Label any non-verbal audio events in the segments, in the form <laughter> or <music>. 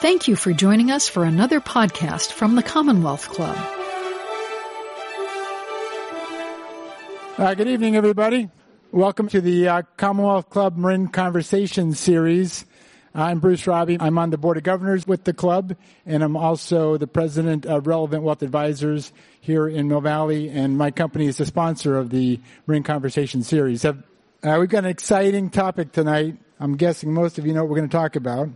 Thank you for joining us for another podcast from the Commonwealth Club. Uh, good evening, everybody. Welcome to the uh, Commonwealth Club Marin Conversation Series. I'm Bruce Robbie. I'm on the Board of Governors with the club, and I'm also the president of Relevant Wealth Advisors here in Mill Valley, and my company is the sponsor of the Marin Conversation Series. Uh, we've got an exciting topic tonight. I'm guessing most of you know what we're going to talk about.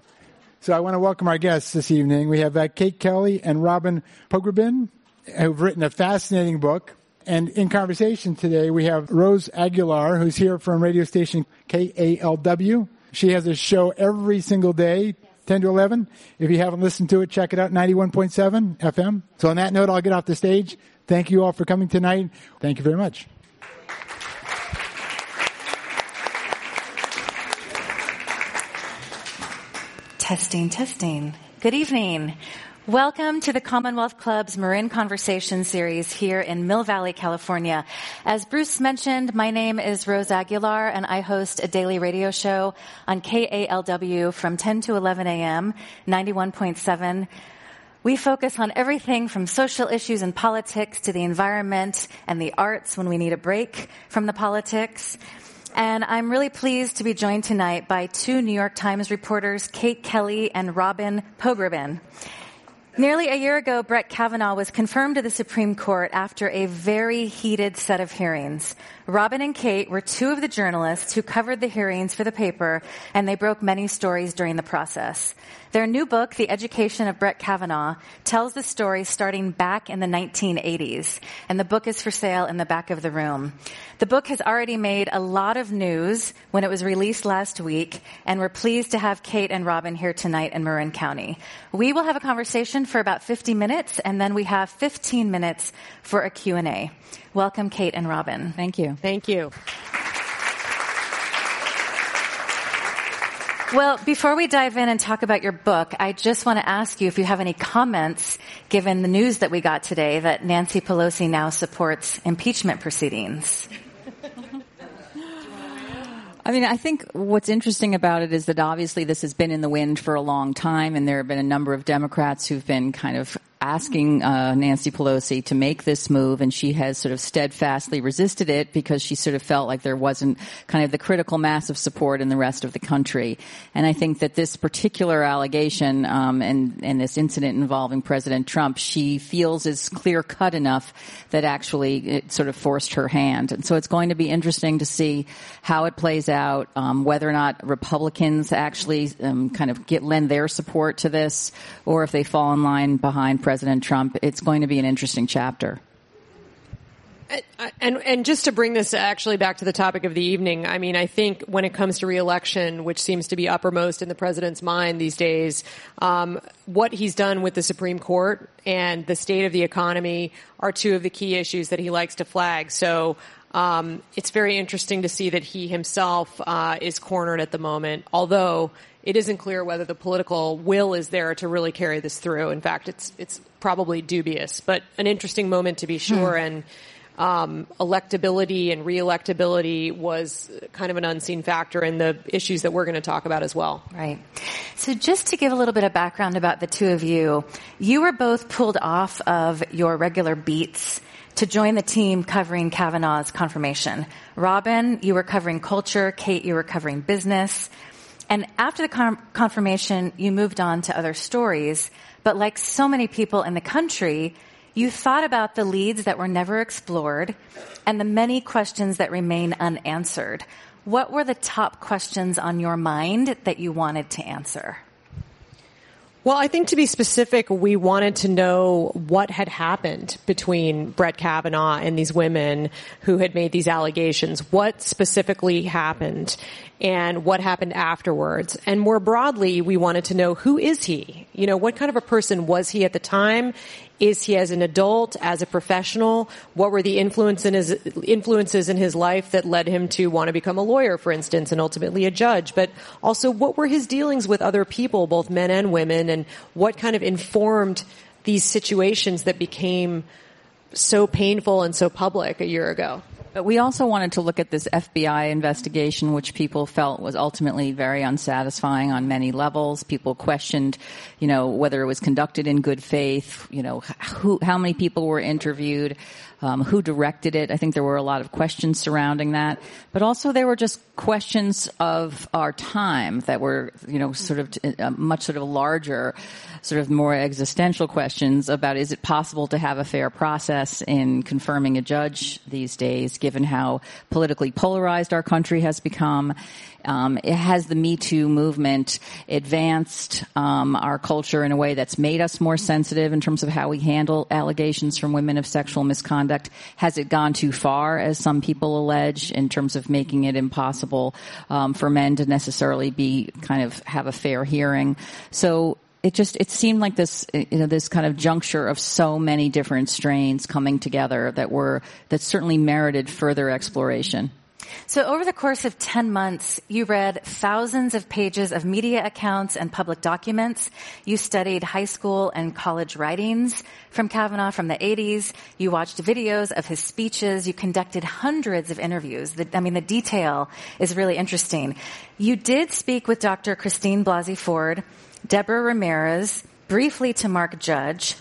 So I want to welcome our guests this evening. We have uh, Kate Kelly and Robin Pogrebin, who've written a fascinating book. And in conversation today, we have Rose Aguilar, who's here from radio station KALW. She has a show every single day, 10 to 11. If you haven't listened to it, check it out, 91.7 FM. So on that note, I'll get off the stage. Thank you all for coming tonight. Thank you very much. Testing, testing. Good evening. Welcome to the Commonwealth Club's Marin Conversation series here in Mill Valley, California. As Bruce mentioned, my name is Rose Aguilar and I host a daily radio show on KALW from 10 to 11 a.m., 91.7. We focus on everything from social issues and politics to the environment and the arts when we need a break from the politics. And I'm really pleased to be joined tonight by two New York Times reporters, Kate Kelly and Robin Pogrebin. Nearly a year ago, Brett Kavanaugh was confirmed to the Supreme Court after a very heated set of hearings. Robin and Kate were two of the journalists who covered the hearings for the paper, and they broke many stories during the process. Their new book, The Education of Brett Kavanaugh, tells the story starting back in the 1980s, and the book is for sale in the back of the room. The book has already made a lot of news when it was released last week, and we're pleased to have Kate and Robin here tonight in Marin County. We will have a conversation for about 50 minutes, and then we have 15 minutes for a Q&A. Welcome, Kate and Robin. Thank you. Thank you. Well, before we dive in and talk about your book, I just want to ask you if you have any comments given the news that we got today that Nancy Pelosi now supports impeachment proceedings. I mean, I think what's interesting about it is that obviously this has been in the wind for a long time, and there have been a number of Democrats who've been kind of asking uh, Nancy Pelosi to make this move, and she has sort of steadfastly resisted it because she sort of felt like there wasn't kind of the critical mass of support in the rest of the country. And I think that this particular allegation um, and and this incident involving President Trump, she feels is clear cut enough that actually it sort of forced her hand. And so it's going to be interesting to see how it plays out, um, whether or not Republicans actually um, kind of get lend their support to this, or if they fall in line behind. President President Trump. It's going to be an interesting chapter. And and just to bring this actually back to the topic of the evening, I mean, I think when it comes to reelection, which seems to be uppermost in the president's mind these days, um, what he's done with the Supreme Court and the state of the economy are two of the key issues that he likes to flag. So. Um, it's very interesting to see that he himself uh, is cornered at the moment, although it isn't clear whether the political will is there to really carry this through. In fact, it's it's probably dubious, but an interesting moment to be hmm. sure. Hmm. And um, electability and reelectability was kind of an unseen factor in the issues that we're going to talk about as well. Right. So just to give a little bit of background about the two of you, you were both pulled off of your regular beats to join the team covering Kavanaugh's confirmation. Robin, you were covering culture. Kate, you were covering business. And after the confirmation, you moved on to other stories. But like so many people in the country, you thought about the leads that were never explored and the many questions that remain unanswered. What were the top questions on your mind that you wanted to answer? Well, I think to be specific, we wanted to know what had happened between Brett Kavanaugh and these women who had made these allegations. What specifically happened? and what happened afterwards. And more broadly, we wanted to know who is he? You know, what kind of a person was he at the time? Is he as an adult, as a professional? What were the influence in his, influences in his life that led him to want to become a lawyer, for instance, and ultimately a judge? But also, what were his dealings with other people, both men and women, and what kind of informed these situations that became so painful and so public a year ago? But we also wanted to look at this FBI investigation, which people felt was ultimately very unsatisfying on many levels. People questioned, you know, whether it was conducted in good faith, you know, who, how many people were interviewed, um, who directed it. I think there were a lot of questions surrounding that, but also there were just questions of our time that were, you know, sort of uh, much sort of larger, sort of more existential questions about is it possible to have a fair process in confirming a judge these days, given how politically polarized our country has become. Um, it has the Me Too movement advanced um, our culture in a way that's made us more sensitive in terms of how we handle allegations from women of sexual misconduct. Has it gone too far, as some people allege, in terms of making it impossible um, for men to necessarily be kind of have a fair hearing? So it just it seemed like this you know this kind of juncture of so many different strains coming together that were that certainly merited further exploration. So over the course of 10 months, you read thousands of pages of media accounts and public documents. You studied high school and college writings from Kavanaugh from the 80s. You watched videos of his speeches. You conducted hundreds of interviews. The, I mean, the detail is really interesting. You did speak with Dr. Christine Blasey Ford, Deborah Ramirez, briefly to Mark Judge.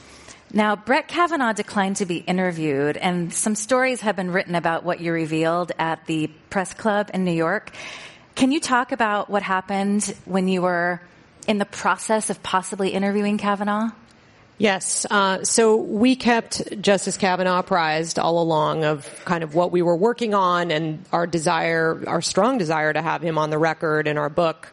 Now, Brett Kavanaugh declined to be interviewed, and some stories have been written about what you revealed at the press club in New York. Can you talk about what happened when you were in the process of possibly interviewing Kavanaugh? Yes. Uh, so we kept Justice Kavanaugh apprised all along of kind of what we were working on and our desire, our strong desire to have him on the record in our book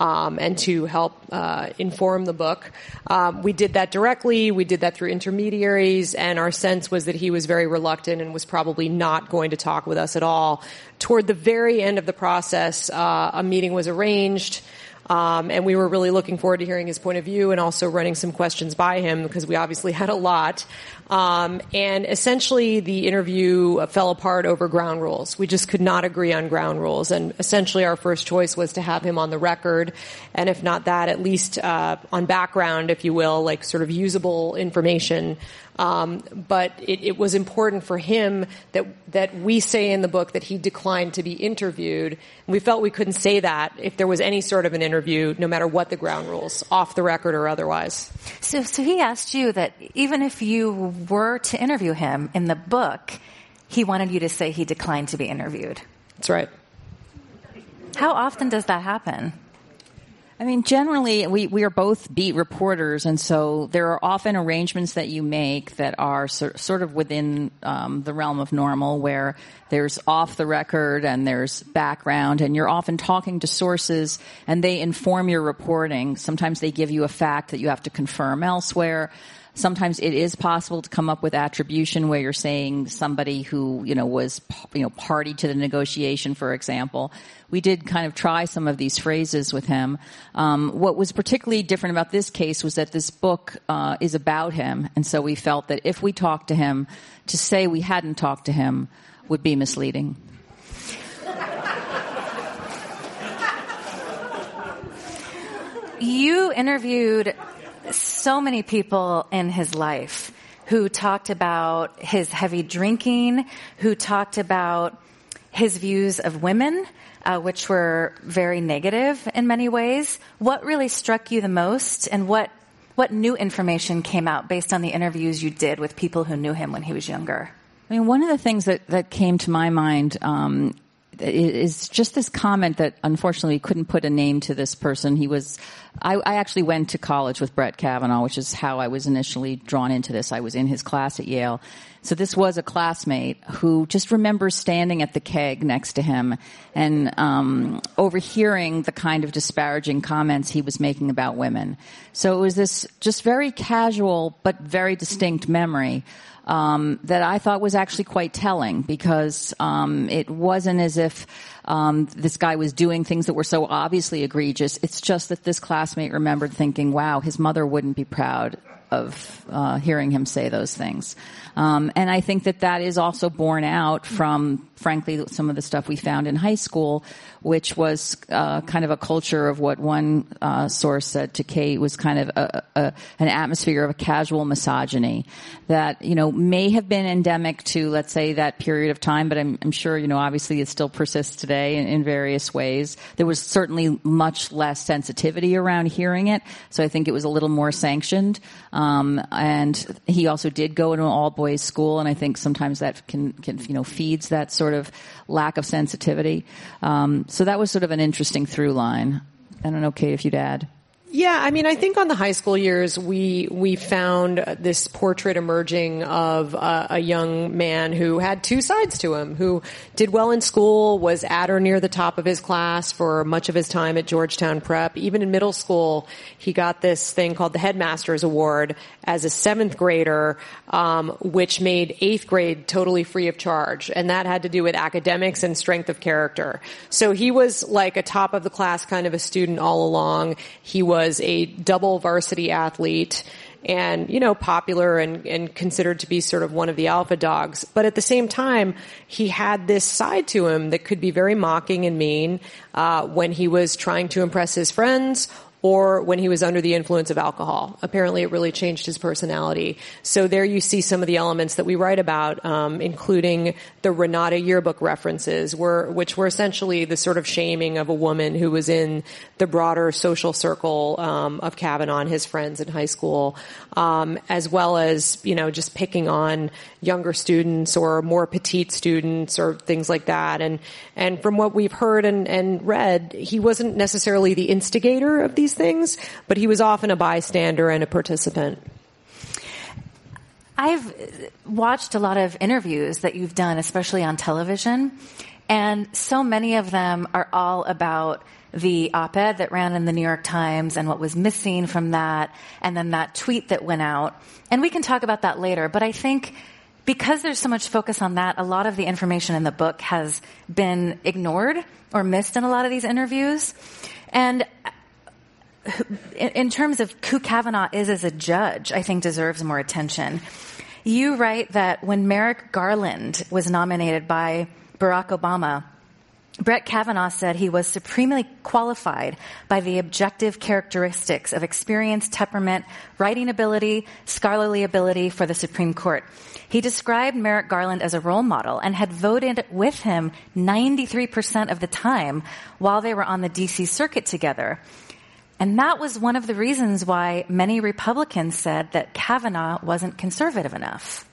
um, and to help uh, inform the book. Um, we did that directly. We did that through intermediaries, and our sense was that he was very reluctant and was probably not going to talk with us at all. Toward the very end of the process, uh, a meeting was arranged. Um, and we were really looking forward to hearing his point of view and also running some questions by him because we obviously had a lot. Um, and essentially, the interview fell apart over ground rules. We just could not agree on ground rules, and essentially, our first choice was to have him on the record, and if not that, at least uh, on background, if you will, like sort of usable information um, but it, it, was important for him that that we say in the book that he declined to be interviewed. We felt we couldn't say that if there was any sort of an interview, no matter what the ground rules, off the record or otherwise. So, so he asked you that even if you were to interview him in the book, he wanted you to say he declined to be interviewed. That's right. How often does that happen? I mean, generally, we, we are both beat reporters, and so there are often arrangements that you make that are so, sort of within um, the realm of normal, where there's off the record and there's background, and you're often talking to sources, and they inform your reporting. Sometimes they give you a fact that you have to confirm elsewhere. Sometimes it is possible to come up with attribution where you're saying somebody who, you know, was, you know, party to the negotiation, for example. We did kind of try some of these phrases with him. Um, what was particularly different about this case was that this book uh, is about him, and so we felt that if we talked to him, to say we hadn't talked to him would be misleading. You interviewed so many people in his life who talked about his heavy drinking, who talked about his views of women, uh, which were very negative in many ways. What really struck you the most, and what what new information came out based on the interviews you did with people who knew him when he was younger? I mean, one of the things that, that came to my mind um, is just this comment that unfortunately we couldn't put a name to this person. He was, I, I, actually went to college with Brett Kavanaugh, which is how I was initially drawn into this. I was in his class at Yale. So this was a classmate who just remembers standing at the keg next to him and um, overhearing the kind of disparaging comments he was making about women. So it was this just very casual but very distinct memory um, that I thought was actually quite telling because um, it wasn't as if um, this guy was doing things that were so obviously egregious. It's just that this classmate remembered thinking, "Wow, his mother wouldn't be proud of uh, hearing him say those things." Um, and I think that that is also borne out from, frankly, some of the stuff we found in high school, which was uh, kind of a culture of what one uh, source said to Kate was kind of a, a, an atmosphere of a casual misogyny that you know may have been endemic to, let's say, that period of time, but I'm, I'm sure you know obviously it still persists today in, in, various ways. There was certainly much less sensitivity around hearing it, so I think it was a little more sanctioned. And he also did go into an all boys school, and I think sometimes that can, can you know feeds that sort of lack of sensitivity. Um, so that was sort of an interesting through line. I don't know, Kate, if you'd add. Yeah, I mean, I think on the high school years, we we found this portrait emerging of uh, a young man who had two sides to him, who did well in school, was at or near the top of his class for much of his time at Georgetown Prep. Even in middle school, he got this thing called the Headmaster's Award as a seventh grader, um, which made eighth grade totally free of charge, and that had to do with academics and strength of character. So he was like a top of the class kind of a student all along. He was was a double varsity athlete and, you know, popular and, and considered to be sort of one of the alpha dogs. But at the same time, he had this side to him that could be very mocking and mean, uh, when he was trying to impress his friends or when he was under the influence of alcohol. Apparently, it really changed his personality. So there you see some of the elements that we write about, um, including the Renata yearbook references, were, which were essentially the sort of shaming of a woman who was in the broader social circle um, of Kavanaugh and his friends in high school, um, as well as you know just picking on younger students or more petite students or things like that. And and from what we've heard and, and read, he wasn't necessarily the instigator of these these things, but he was often a bystander and a participant. I've watched a lot of interviews that you've done, especially on television, and so many of them are all about the op-ed that ran in the New York Times and what was missing from that, and then that tweet that went out. And we can talk about that later, but I think because there's so much focus on that, a lot of the information in the book has been ignored or missed in a lot of these interviews. And in terms of who Kavanaugh is as a judge, I think deserves more attention. You write that when Merrick Garland was nominated by Barack Obama, Brett Kavanaugh said he was supremely qualified by the objective characteristics of experience, temperament, writing ability, scholarly ability for the Supreme Court. He described Merrick Garland as a role model and had voted with him 93% of the time while they were on the DC circuit together. And that was one of the reasons why many Republicans said that Kavanaugh wasn't conservative enough.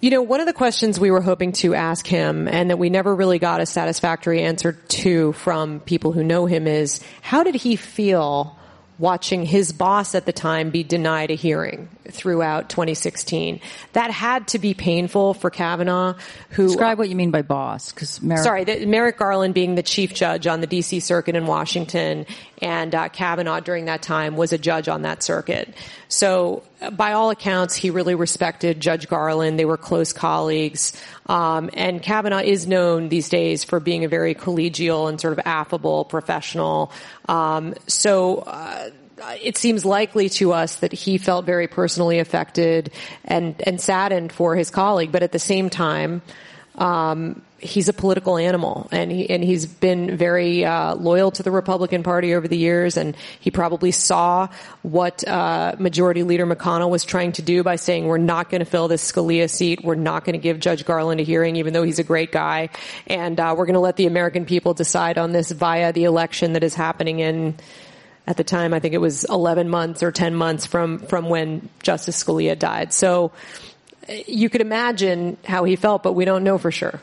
You know, one of the questions we were hoping to ask him and that we never really got a satisfactory answer to from people who know him is how did he feel watching his boss at the time be denied a hearing throughout 2016. That had to be painful for Kavanaugh, who describe what you mean by boss. Because Merrick- sorry, the, Merrick Garland being the chief judge on the D.C. circuit in Washington, and uh, Kavanaugh during that time was a judge on that circuit. So, uh, by all accounts, he really respected Judge Garland. They were close colleagues, um, and Kavanaugh is known these days for being a very collegial and sort of affable professional. Um, so. Uh, it seems likely to us that he felt very personally affected and and saddened for his colleague, but at the same time, um, he's a political animal, and he and he's been very uh, loyal to the Republican Party over the years, and he probably saw what uh, Majority Leader McConnell was trying to do by saying we're not going to fill this Scalia seat, we're not going to give Judge Garland a hearing, even though he's a great guy, and uh, we're going to let the American people decide on this via the election that is happening in at the time, I think it was 11 months or 10 months from, from when Justice Scalia died. So uh, you could imagine how he felt, but we don't know for sure.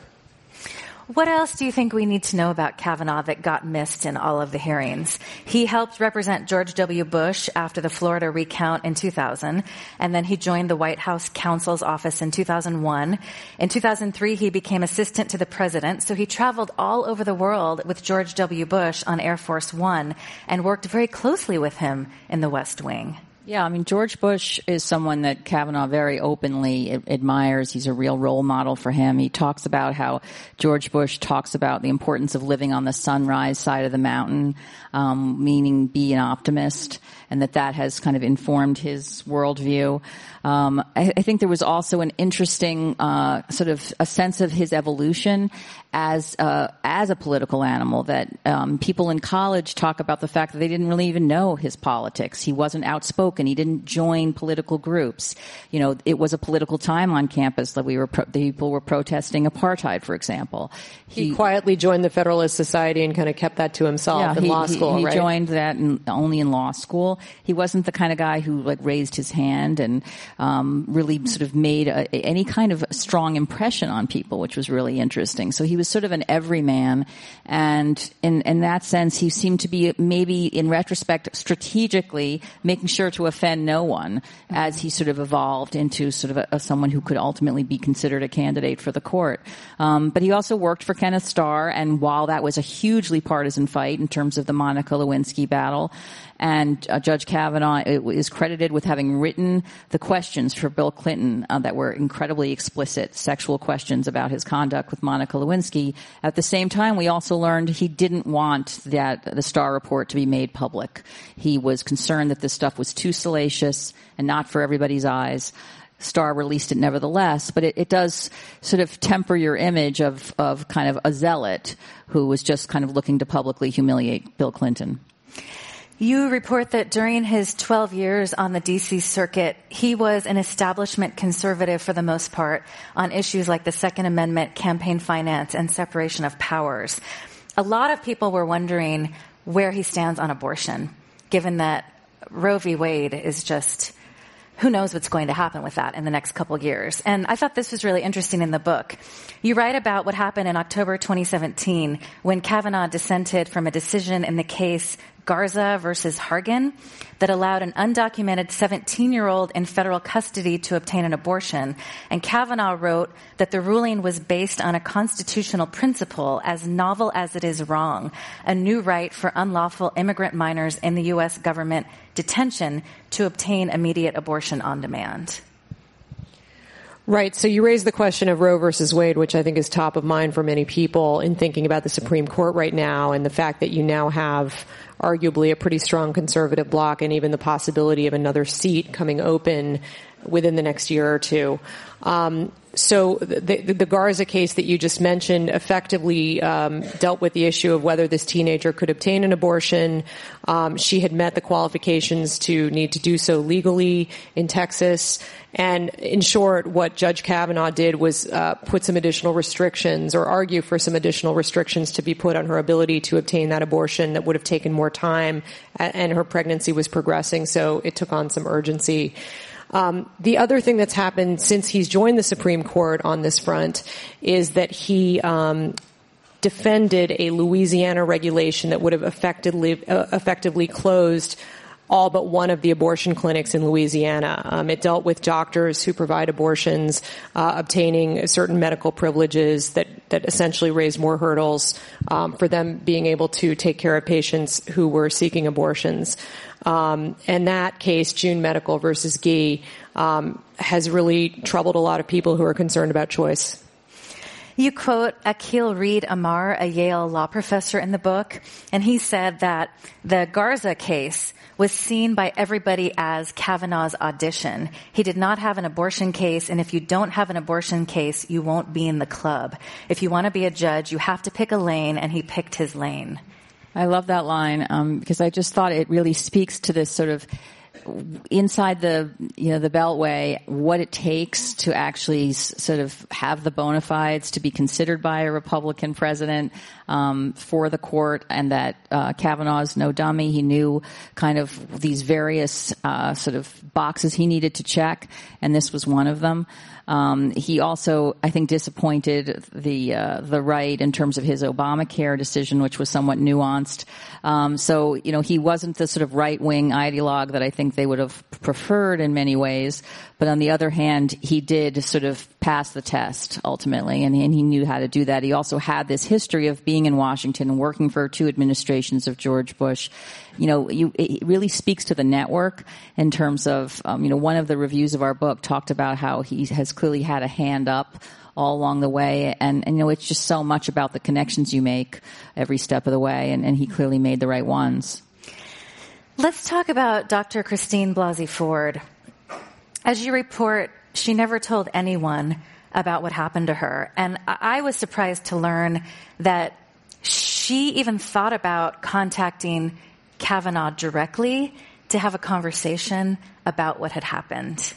What else do you think we need to know about Kavanaugh that got missed in all of the hearings? He helped represent George W. Bush after the Florida recount in 2000, and then he joined the White House counsel's office in 2001. In 2003, he became assistant to the president, so he traveled all over the world with George W. Bush on Air Force One and worked very closely with him in the West Wing. Yeah, I mean, George Bush is someone that Kavanaugh very openly admires. He's a real role model for him. He talks about how George Bush talks about the importance of living on the sunrise side of the mountain, um, meaning be an optimist, and that that has kind of informed his worldview. Um, I, I, think there was also an interesting uh, sort of a sense of his evolution as uh, as a political animal. That um, people in college talk about the fact that they didn't really even know his politics. He wasn't outspoken. He didn't join political groups. You know, it was a political time on campus that we were pro- people were protesting apartheid, for example. He, he, quietly joined the Federalist Society and kind of kept that to himself yeah, in he, law school. He, right? joined that in, only in law school. He wasn't the kind of guy who like raised his hand and um, really sort of made a, any kind of strong impression on people, which was really interesting. So he was sort of an everyman, and in in that sense, he seemed to be maybe in retrospect strategically making sure to offend no one as he sort of evolved into sort of a, a someone who could ultimately be considered a candidate for the court. Um, but he also worked for Kenneth Starr, and while that was a hugely partisan fight in terms of the Monica Lewinsky battle, and uh, Judge Kavanaugh is credited with having written the questions for Bill Clinton uh, that were incredibly explicit sexual questions about his conduct with Monica Lewinsky. At the same time, we also learned he didn't want that the Starr report to be made public. He was concerned that this stuff was too salacious and not for everybody's eyes. Starr released it nevertheless, but it, it, does sort of temper your image of, of kind of a zealot who was just kind of looking to publicly humiliate Bill Clinton. You report that during his 12 years on the DC circuit, he was an establishment conservative for the most part on issues like the Second Amendment, campaign finance, and separation of powers. A lot of people were wondering where he stands on abortion, given that Roe v. Wade is just who knows what's going to happen with that in the next couple years. And I thought this was really interesting in the book. You write about what happened in October 2017 when Kavanaugh dissented from a decision in the case Garza versus Hargan that allowed an undocumented 17 year old in federal custody to obtain an abortion. And Kavanaugh wrote that the ruling was based on a constitutional principle as novel as it is wrong, a new right for unlawful immigrant minors in the U.S. government detention to obtain immediate abortion on demand. Right. So you raised the question of Roe versus Wade, which I think is top of mind for many people in thinking about the Supreme Court right now and the fact that you now have arguably a pretty strong conservative bloc and even the possibility of another seat coming open within the next year or two. Um, so the, the, Garza case that you just mentioned effectively um, dealt with the issue of whether this teenager could obtain an abortion. Um, she had met the qualifications to need to do so legally in Texas. And in short, what Judge Kavanaugh did was uh, put some additional restrictions or argue for some additional restrictions to be put on her ability to obtain that abortion that would have taken more time and her pregnancy was progressing, so it took on some urgency. Um, the other thing that's happened since he's joined the Supreme Court on this front is that he um, defended a Louisiana regulation that would have effectively uh, effectively closed all but one of the abortion clinics in Louisiana. Um, it dealt with doctors who provide abortions uh, obtaining certain medical privileges that that essentially raised more hurdles um, for them being able to take care of patients who were seeking abortions. Um, and that case, June Medical versus Gee, um, has really troubled a lot of people who are concerned about choice. You quote Akhil Reed Amar, a Yale law professor in the book, and he said that the Garza case was seen by everybody as Kavanaugh's audition. He did not have an abortion case, and if you don't have an abortion case, you won't be in the club. If you want to be a judge, you have to pick a lane, and he picked his lane. I love that line um, because I just thought it really speaks to this sort of inside the you know the beltway what it takes to actually s- sort of have the bona fides to be considered by a republican president um, for the court and that uh, kavanaugh's no dummy. He knew kind of these various uh, sort of boxes he needed to check and this was one of them um, he also, I think, disappointed the uh, the right in terms of his Obamacare decision, which was somewhat nuanced. Um, so, you know, he wasn't the sort of right wing ideologue that I think they would have preferred in many ways. But on the other hand, he did sort of pass the test ultimately, and, and he knew how to do that. He also had this history of being in Washington and working for two administrations of George Bush. You know, you, it really speaks to the network in terms of, um, you know, one of the reviews of our book talked about how he has clearly had a hand up all along the way. And, and, you know, it's just so much about the connections you make every step of the way. And, and he clearly made the right ones. Let's talk about Dr. Christine Blasey Ford. As you report, she never told anyone about what happened to her. And I was surprised to learn that she even thought about contacting Kavanaugh directly to have a conversation about what had happened.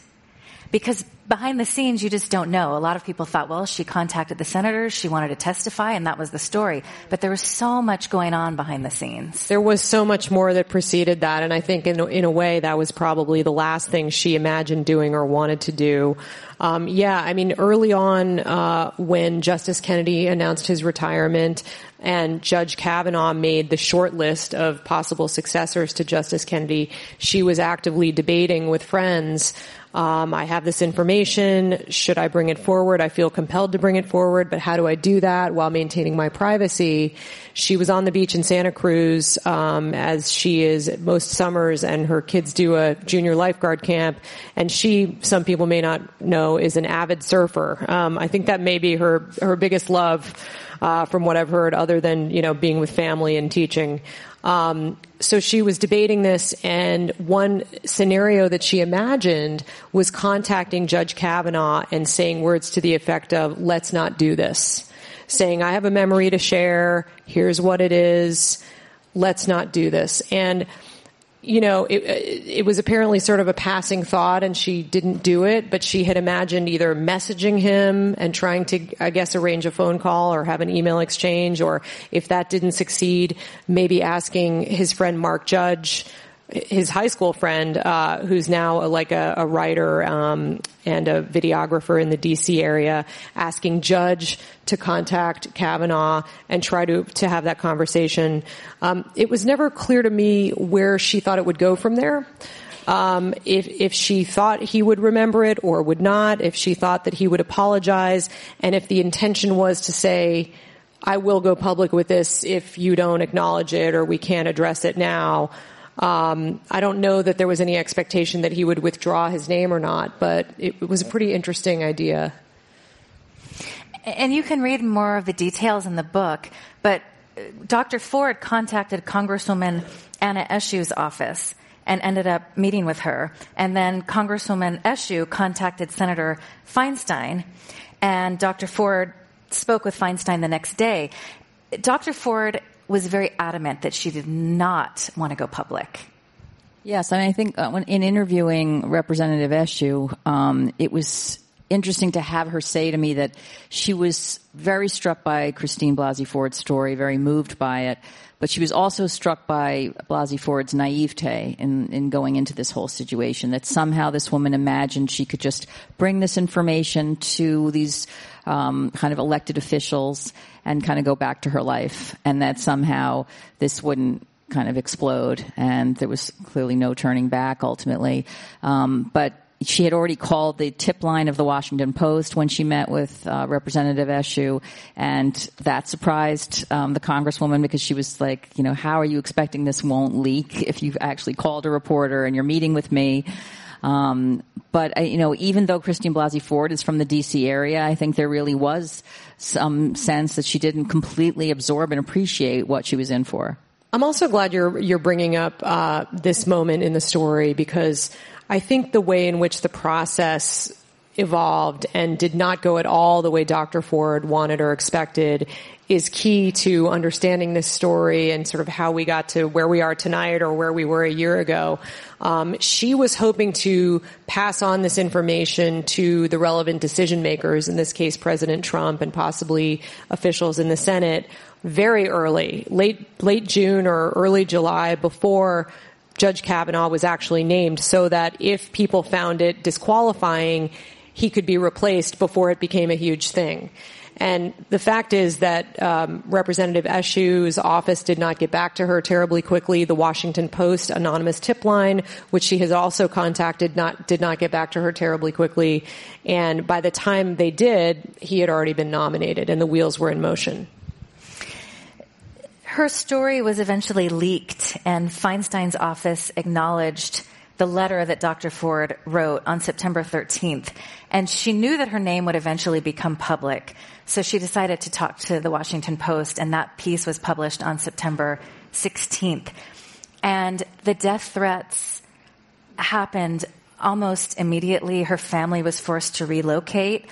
Because behind the scenes, you just don't know. A lot of people thought, well, she contacted the senators, she wanted to testify, and that was the story. But there was so much going on behind the scenes. There was so much more that preceded that, and I think in, in a way that was probably the last thing she imagined doing or wanted to do. Um, yeah, I mean, early on, uh, when Justice Kennedy announced his retirement, and Judge Kavanaugh made the short list of possible successors to Justice Kennedy, she was actively debating with friends um, I have this information. Should I bring it forward? I feel compelled to bring it forward, but how do I do that while maintaining my privacy? She was on the beach in Santa Cruz, um, as she is most summers, and her kids do a junior lifeguard camp. And she, some people may not know, is an avid surfer. Um, I think that may be her her biggest love, uh, from what I've heard, other than you know being with family and teaching. Um, so she was debating this, and one scenario that she imagined was contacting Judge Kavanaugh and saying words to the effect of, let's not do this. Saying, I have a memory to share, here's what it is, let's not do this. And you know, it, uh, it, was apparently sort of a passing thought and she didn't do it, but she had imagined either messaging him and trying to, I guess, arrange a phone call or have an email exchange, or if that didn't succeed, maybe asking his friend Mark Judge his high school friend, uh, who's now like a, a writer um, and a videographer in the D.C. area, asking Judge to contact Kavanaugh and try to to have that conversation. Um, it was never clear to me where she thought it would go from there. Um, if if she thought he would remember it or would not, if she thought that he would apologize, and if the intention was to say. I will go public with this if you don't acknowledge it or we can't address it now. Um, I don't know that there was any expectation that he would withdraw his name or not, but it, was a pretty interesting idea. And you can read more of the details in the book, but uh, Dr. Ford contacted Congresswoman Anna Eshoo's office and ended up meeting with her. And then Congresswoman Eshoo contacted Senator Feinstein, and Dr. Ford spoke with Feinstein the next day. Dr. Ford was very adamant that she did not want to go public. Yes, I, mean, I think uh, when, in interviewing Representative Eshoo, um, it was interesting to have her say to me that she was very struck by Christine Blasey Ford's story, very moved by it, but she was also struck by Blasey Ford's naivete in, in going into this whole situation, that somehow this woman imagined she could just bring this information to these um, kind of elected officials and kind of go back to her life, and that somehow this wouldn't kind of explode, and there was clearly no turning back ultimately. Um, but she had already called the tip line of the Washington Post when she met with uh, Representative Eshoo, and that surprised um, the Congresswoman because she was like, you know, how are you expecting this won't leak if you've actually called a reporter and you're meeting with me? Um, but you know, even though Christine Blasey Ford is from the D.C. area, I think there really was some sense that she didn't completely absorb and appreciate what she was in for. I'm also glad you're you're bringing up uh, this moment in the story because I think the way in which the process evolved and did not go at all the way Dr. Ford wanted or expected is key to understanding this story and sort of how we got to where we are tonight or where we were a year ago. Um, she was hoping to pass on this information to the relevant decision makers, in this case, President Trump and possibly officials in the Senate, very early, late late June or early July, before Judge Kavanaugh was actually named, so that if people found it disqualifying, he could be replaced before it became a huge thing. And the fact is that um, Representative Eshoo's office did not get back to her terribly quickly. The Washington Post anonymous tip line, which she has also contacted, not did not get back to her terribly quickly. And by the time they did, he had already been nominated, and the wheels were in motion. Her story was eventually leaked, and Feinstein's office acknowledged the letter that Dr. Ford wrote on September 13th. And she knew that her name would eventually become public. So she decided to talk to the Washington Post, and that piece was published on September 16th. And the death threats happened almost immediately. Her family was forced to relocate.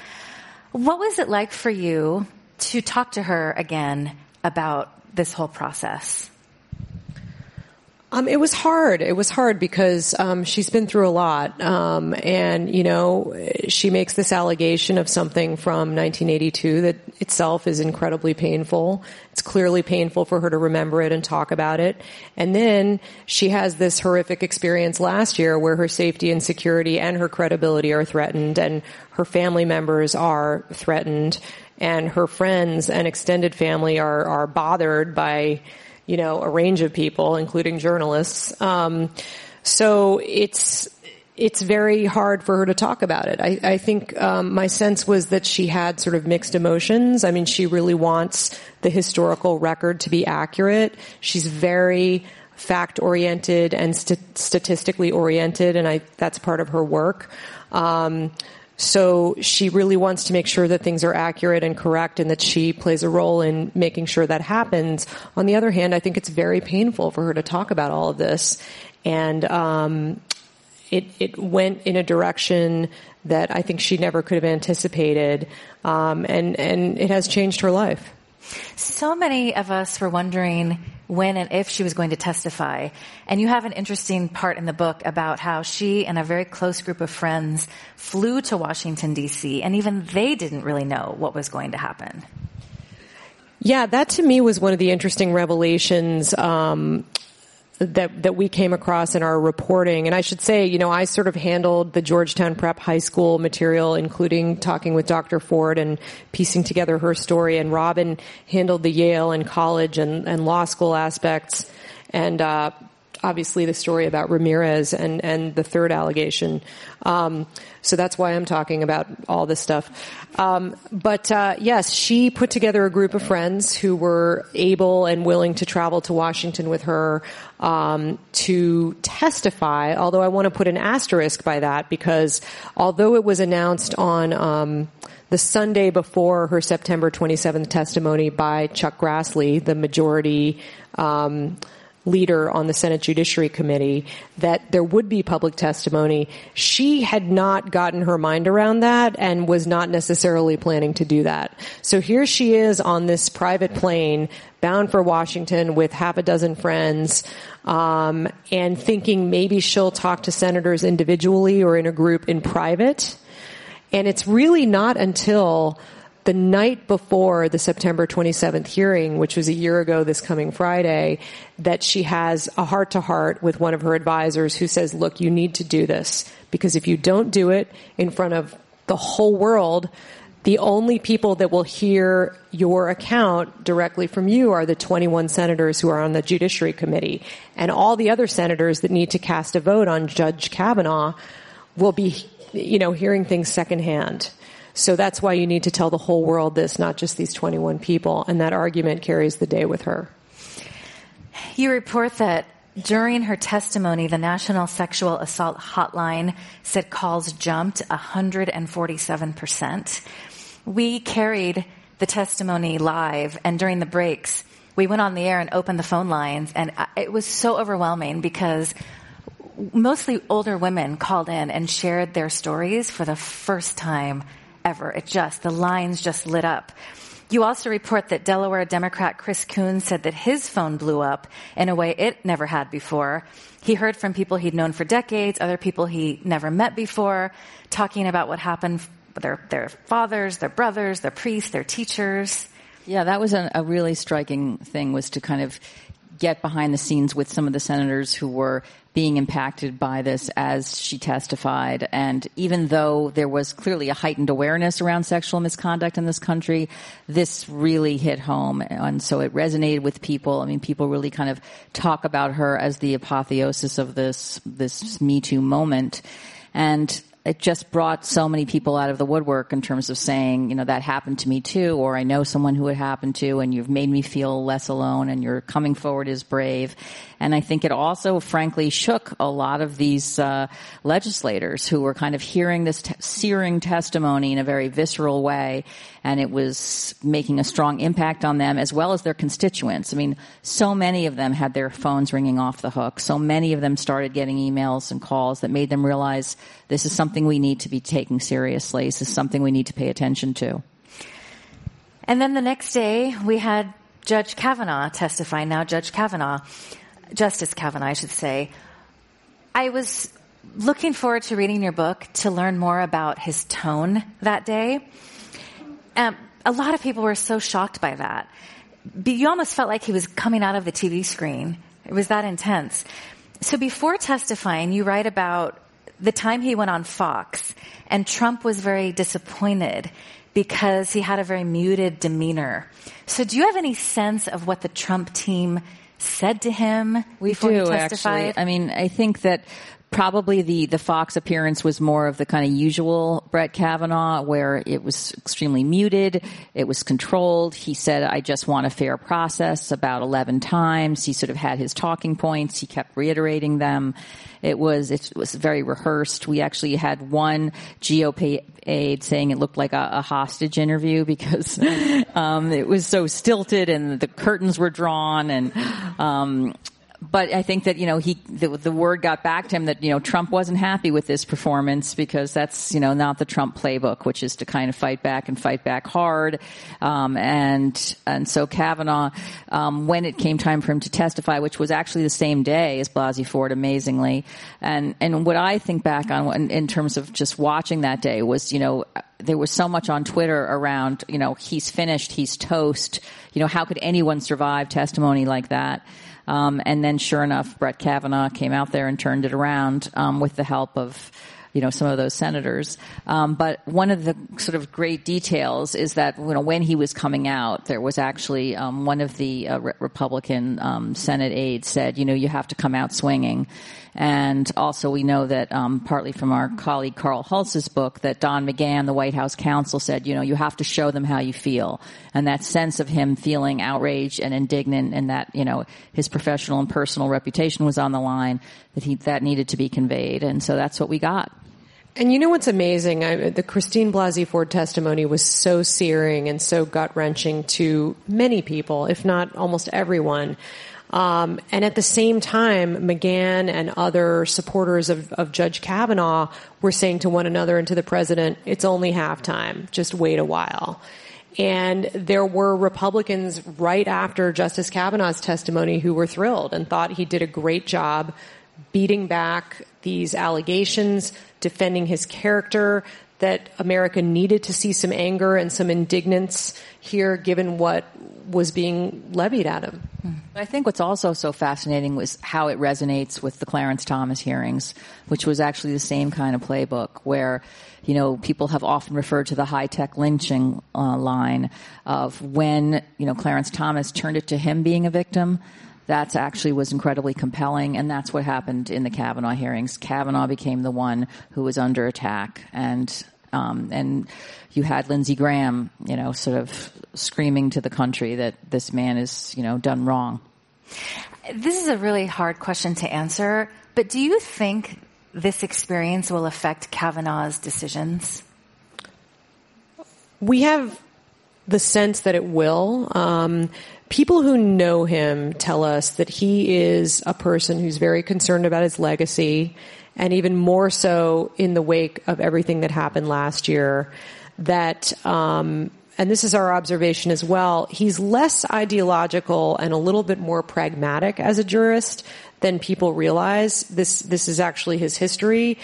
What was it like for you to talk to her again about this whole process? Um, it was hard. It was hard because um, she's been through a lot, um, and you know, she makes this allegation of something from 1982 that itself is incredibly painful. It's clearly painful for her to remember it and talk about it. And then she has this horrific experience last year where her safety and security and her credibility are threatened, and her family members are threatened, and her friends and extended family are are bothered by you know, a range of people, including journalists. Um, so it's it's very hard for her to talk about it. I, I think um, my sense was that she had sort of mixed emotions. I mean, she really wants the historical record to be accurate. She's very fact oriented and st- statistically oriented, and I that's part of her work. Um, so she really wants to make sure that things are accurate and correct and that she plays a role in making sure that happens. On the other hand, I think it's very painful for her to talk about all of this. And, um, it, it went in a direction that I think she never could have anticipated. Um, and, and it has changed her life. So many of us were wondering when and if she was going to testify. And you have an interesting part in the book about how she and a very close group of friends flew to Washington DC and even they didn't really know what was going to happen. Yeah, that to me was one of the interesting revelations um, that that we came across in our reporting. And I should say, you know, I sort of handled the Georgetown Prep High School material, including talking with Dr. Ford and piecing together her story. And Robin handled the Yale and college and, and law school aspects. And uh, obviously the story about Ramirez and, and the third allegation. Um, so that's why I'm talking about all this stuff. Um, but uh, yes, she put together a group of friends who were able and willing to travel to Washington with her um, to testify. Although I want to put an asterisk by that because although it was announced on um, the Sunday before her September 27th testimony by Chuck Grassley, the majority um, leader on the Senate Judiciary Committee that there would be public testimony. She had not gotten her mind around that and was not necessarily planning to do that. So here she is on this private plane bound for Washington with half a dozen friends, um, and thinking maybe she'll talk to senators individually or in a group in private. And it's really not until the night before the September 27th hearing, which was a year ago this coming Friday, that she has a heart to heart with one of her advisors who says, look, you need to do this because if you don't do it in front of the whole world, the only people that will hear your account directly from you are the 21 senators who are on the Judiciary Committee. And all the other senators that need to cast a vote on Judge Kavanaugh will be, you know, hearing things secondhand. So that's why you need to tell the whole world this, not just these 21 people. And that argument carries the day with her. You report that during her testimony, the National Sexual Assault Hotline said calls jumped 147%. We carried the testimony live, and during the breaks, we went on the air and opened the phone lines, and it was so overwhelming because mostly older women called in and shared their stories for the first time ever. It just, the lines just lit up. You also report that Delaware Democrat Chris Coons said that his phone blew up in a way it never had before. He heard from people he'd known for decades, other people he never met before, talking about what happened their their fathers, their brothers, their priests, their teachers. Yeah, that was a really striking thing was to kind of get behind the scenes with some of the senators who were being impacted by this as she testified. And even though there was clearly a heightened awareness around sexual misconduct in this country, this really hit home. And so it resonated with people. I mean, people really kind of talk about her as the apotheosis of this, this Me Too moment. And it just brought so many people out of the woodwork in terms of saying, you know, that happened to me too, or I know someone who it happened to, and you've made me feel less alone, and your coming forward is brave. And I think it also, frankly, shook a lot of these uh, legislators who were kind of hearing this te- searing testimony in a very visceral way, and it was making a strong impact on them as well as their constituents. I mean, so many of them had their phones ringing off the hook. So many of them started getting emails and calls that made them realize this is something we need to be taking seriously. This is something we need to pay attention to. And then the next day, we had Judge Kavanaugh testify. Now, Judge Kavanaugh Justice Kavanaugh, I should say. I was looking forward to reading your book to learn more about his tone that day. Um, a lot of people were so shocked by that. You almost felt like he was coming out of the TV screen. It was that intense. So before testifying, you write about the time he went on Fox and Trump was very disappointed because he had a very muted demeanor. So do you have any sense of what the Trump team said to him we before do? Actually. I mean, I think that probably the, the Fox appearance was more of the kind of usual Brett Kavanaugh where it was extremely muted. It was controlled. He said, I just want a fair process about 11 times. He sort of had his talking points. He kept reiterating them. It was, it was very rehearsed. We actually had one GOP aide saying it looked like a, a hostage interview <laughs> because, um, it was so stilted and the curtains were drawn and, um, but I think that you know he the, the, word got back to him that you know Trump wasn't happy with this performance because that's you know not the Trump playbook, which is to kind of fight back and fight back hard, um, and and so Kavanaugh, um, when it came time for him to testify, which was actually the same day as Blasey Ford, amazingly, and and what I think back on in, in terms of just watching that day was you know there was so much on Twitter around you know he's finished, he's toast, you know how could anyone survive testimony like that. Um, and then sure enough, Brett Kavanaugh came out there and turned it around um, with the help of you know, some of those senators. Um, but one of the sort of great details is that, you know, when he was coming out, there was actually um, one of the uh, re- Republican um, Senate aides said, you know, you have to come out swinging. And also we know that um, partly from our colleague Carl Hulse's book that Don McGahn, the White House counsel, said, you know, you have to show them how you feel. And that sense of him feeling outraged and indignant and that, you know, his professional and personal reputation was on the line, that he, that needed to be conveyed. And so that's what we got. And you know what's amazing? I, the Christine Blasey Ford testimony was so searing and so gut wrenching to many people, if not almost everyone. Um, and at the same time, McGahn and other supporters of, of Judge Kavanaugh were saying to one another and to the president, it's only halftime. Just wait a while. And there were Republicans right after Justice Kavanaugh's testimony who were thrilled and thought he did a great job beating back these allegations, defending his character, that America needed to see some anger and some indignance here given what was being levied at him. I think what's also so fascinating was how it resonates with the Clarence Thomas hearings, which was actually the same kind of playbook where, you know, people have often referred to the high tech lynching uh, line of when, you know, Clarence Thomas turned it to him being a victim. That actually was incredibly compelling, and that's what happened in the Kavanaugh hearings. Kavanaugh became the one who was under attack, and um, and you had Lindsey Graham, you know, sort of screaming to the country that this man is, you know, done wrong. This is a really hard question to answer, but do you think this experience will affect Kavanaugh's decisions? We have the sense that it will. Um, people who know him tell us that he is a person who's very concerned about his legacy and even more so in the wake of everything that happened last year, that, um, and this is our observation as well, he's less ideological and a little bit more pragmatic as a jurist than people realize. This, this is actually his history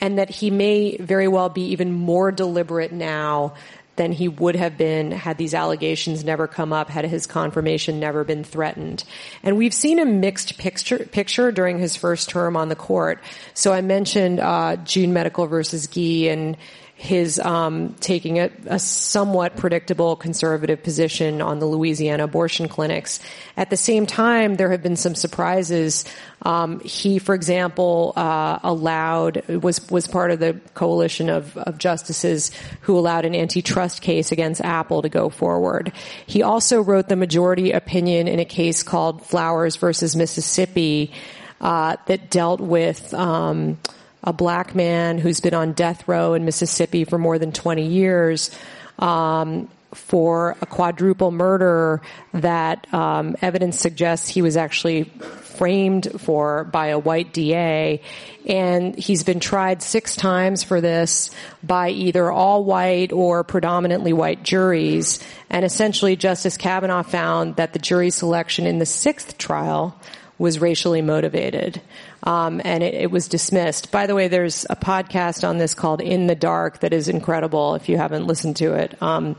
and that he may very well be even more deliberate now than he would have been had these allegations never come up, had his confirmation never been threatened. And we've seen a mixed picture, picture during his first term on the court. So I mentioned uh, June Medical versus Gee and his um, taking a, a, somewhat predictable conservative position on the Louisiana abortion clinics. At the same time, there have been some surprises. Um, he, for example, uh, allowed was was part of the coalition of, of justices who allowed an antitrust case against Apple to go forward. He also wrote the majority opinion in a case called Flowers versus Mississippi uh, that dealt with. Um, a black man who's been on death row in Mississippi for more than 20 years. Um, for a quadruple murder that um, evidence suggests he was actually framed for by a white DA. And he's been tried six times for this by either all white or predominantly white juries. And essentially, Justice Kavanaugh found that the jury selection in the sixth trial was racially motivated um, and it, it, was dismissed. By the way, there's a podcast on this called "In the Dark" that is incredible. If you haven't listened to it. Um,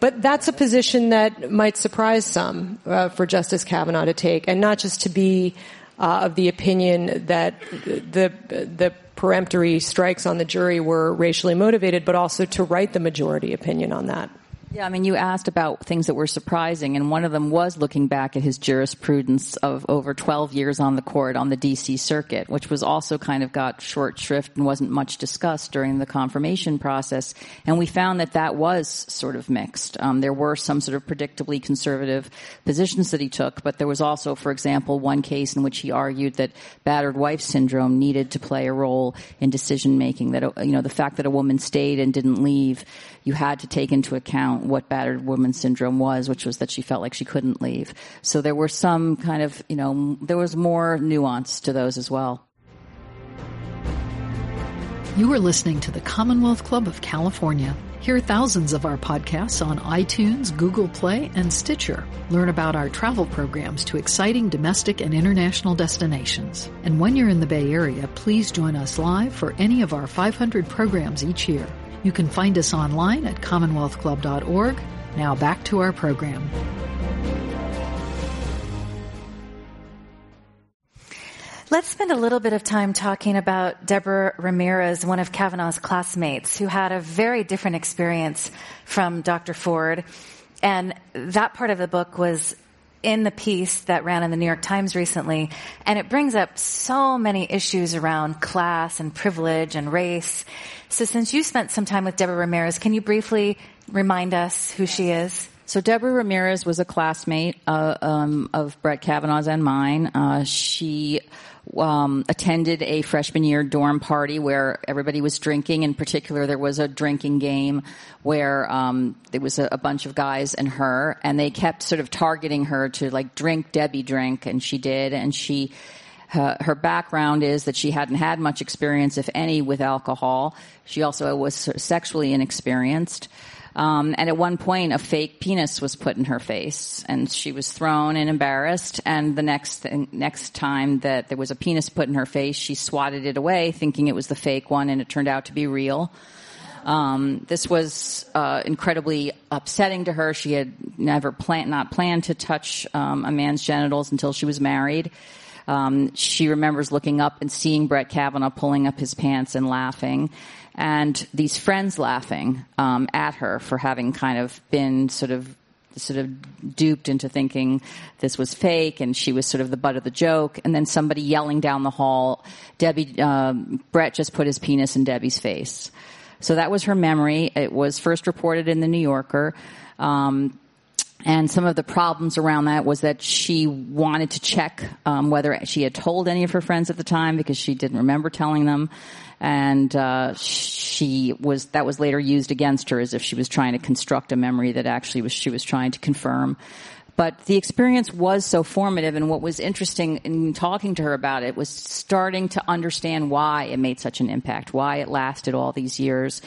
but that's a position that might surprise some uh, for Justice Kavanaugh to take, and not just to be uh, of the opinion that the the peremptory strikes on the jury were racially motivated, but also to write the majority opinion on that. Yeah, I mean, you asked about things that were surprising, and one of them was looking back at his jurisprudence of over 12 years on the court on the DC circuit, which was also kind of got short shrift and wasn't much discussed during the confirmation process. And we found that that was sort of mixed. Um, there were some sort of predictably conservative positions that he took, but there was also, for example, one case in which he argued that battered wife syndrome needed to play a role in decision making. That you know, the fact that a woman stayed and didn't leave you had to take into account what battered woman syndrome was, which was that she felt like she couldn't leave. So there were some kind of, you know, there was more nuance to those as well. You are listening to the Commonwealth Club of California. Hear thousands of our podcasts on iTunes, Google Play, and Stitcher. Learn about our travel programs to exciting domestic and international destinations. And when you're in the Bay Area, please join us live for any of our 500 programs each year. You can find us online at commonwealthclub.org. Now back to our program. Let's spend a little bit of time talking about Deborah Ramirez, one of Kavanaugh's classmates, who had a very different experience from Dr. Ford. And that part of the book was in the piece that ran in the New York Times recently, and it brings up so many issues around class and privilege and race. So since you spent some time with Deborah Ramirez, can you briefly remind us who she is? So Deborah Ramirez was a classmate uh, um, of Brett Kavanaugh's and mine. Uh, she um, attended a freshman year dorm party where everybody was drinking. In particular, there was a drinking game where um, there was a, a, bunch of guys and her, and they kept sort of targeting her to like drink Debbie drink, and she did, and she. Her, her background is that she hadn't had much experience, if any, with alcohol. She also was sexually inexperienced. Um, and at one point, a fake penis was put in her face, and she was thrown and embarrassed. And the next next time that there was a penis put in her face, she swatted it away, thinking it was the fake one, and it turned out to be real. Um, this was uh, incredibly upsetting to her. She had never planned, not planned to touch um, a man's genitals until she was married. Um, she remembers looking up and seeing Brett Kavanaugh pulling up his pants and laughing and these friends laughing um, at her for having kind of been sort of sort of duped into thinking this was fake and she was sort of the butt of the joke. And then somebody yelling down the hall debbie um, brett just put his penis in debbie's face. So that was her memory. It was first reported in the new yorker. Um, and some of the problems around that was that she wanted to check um, whether she had told any of her friends at the time because she didn't remember telling them and uh, she was that was later used against her as if she was trying to construct a memory that actually was she was trying to confirm. But the experience was so formative, and what was interesting in talking to her about it was starting to understand why it made such an impact, why it lasted all these years.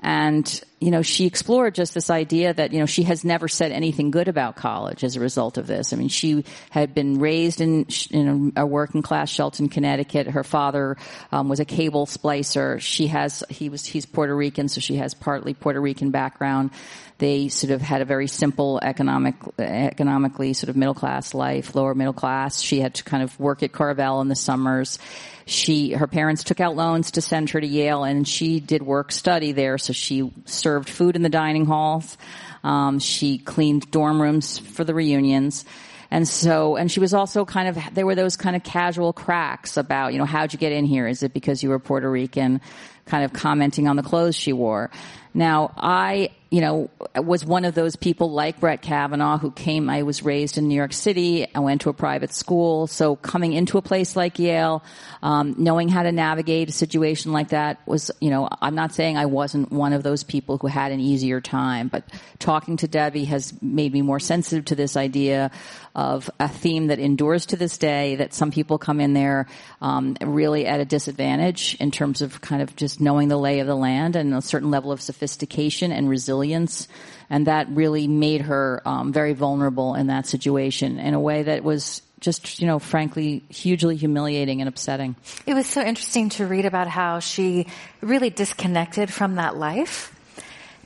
And you know, she explored just this idea that, you know, she has never said anything good about college as a result of this. I mean, she had been raised in, in a, working class Shelton, Connecticut. Her father um, was a cable splicer. She has, he was, he's Puerto Rican, so she has partly Puerto Rican background. They sort of had a very simple economic, economically sort of middle class life, lower middle class. She had to kind of work at Carvel in the summers she her parents took out loans to send her to Yale, and she did work study there. So she served food in the dining halls. Um, she cleaned dorm rooms for the reunions. And so, and she was also kind of, there were those kind of casual cracks about, you know, how'd you get in here? Is it because you were Puerto Rican? Kind of commenting on the clothes she wore. Now, I, you know, was one of those people like Brett Kavanaugh who came, I was raised in New York City. I went to a private school. So coming into a place like Yale, um, knowing how to navigate a situation like that was, you know, I'm not saying I wasn't one of those people who had an easier time, but talking to Debbie has made me more sensitive to this idea of a theme that endures to this day, that some people come in there um, really at a disadvantage in terms of kind of just knowing the lay of the land and a certain level of sophistication and resilience. And that really made her um, very vulnerable in that situation in a way that was just, you know, frankly, hugely humiliating and upsetting. It was so interesting to read about how she really disconnected from that life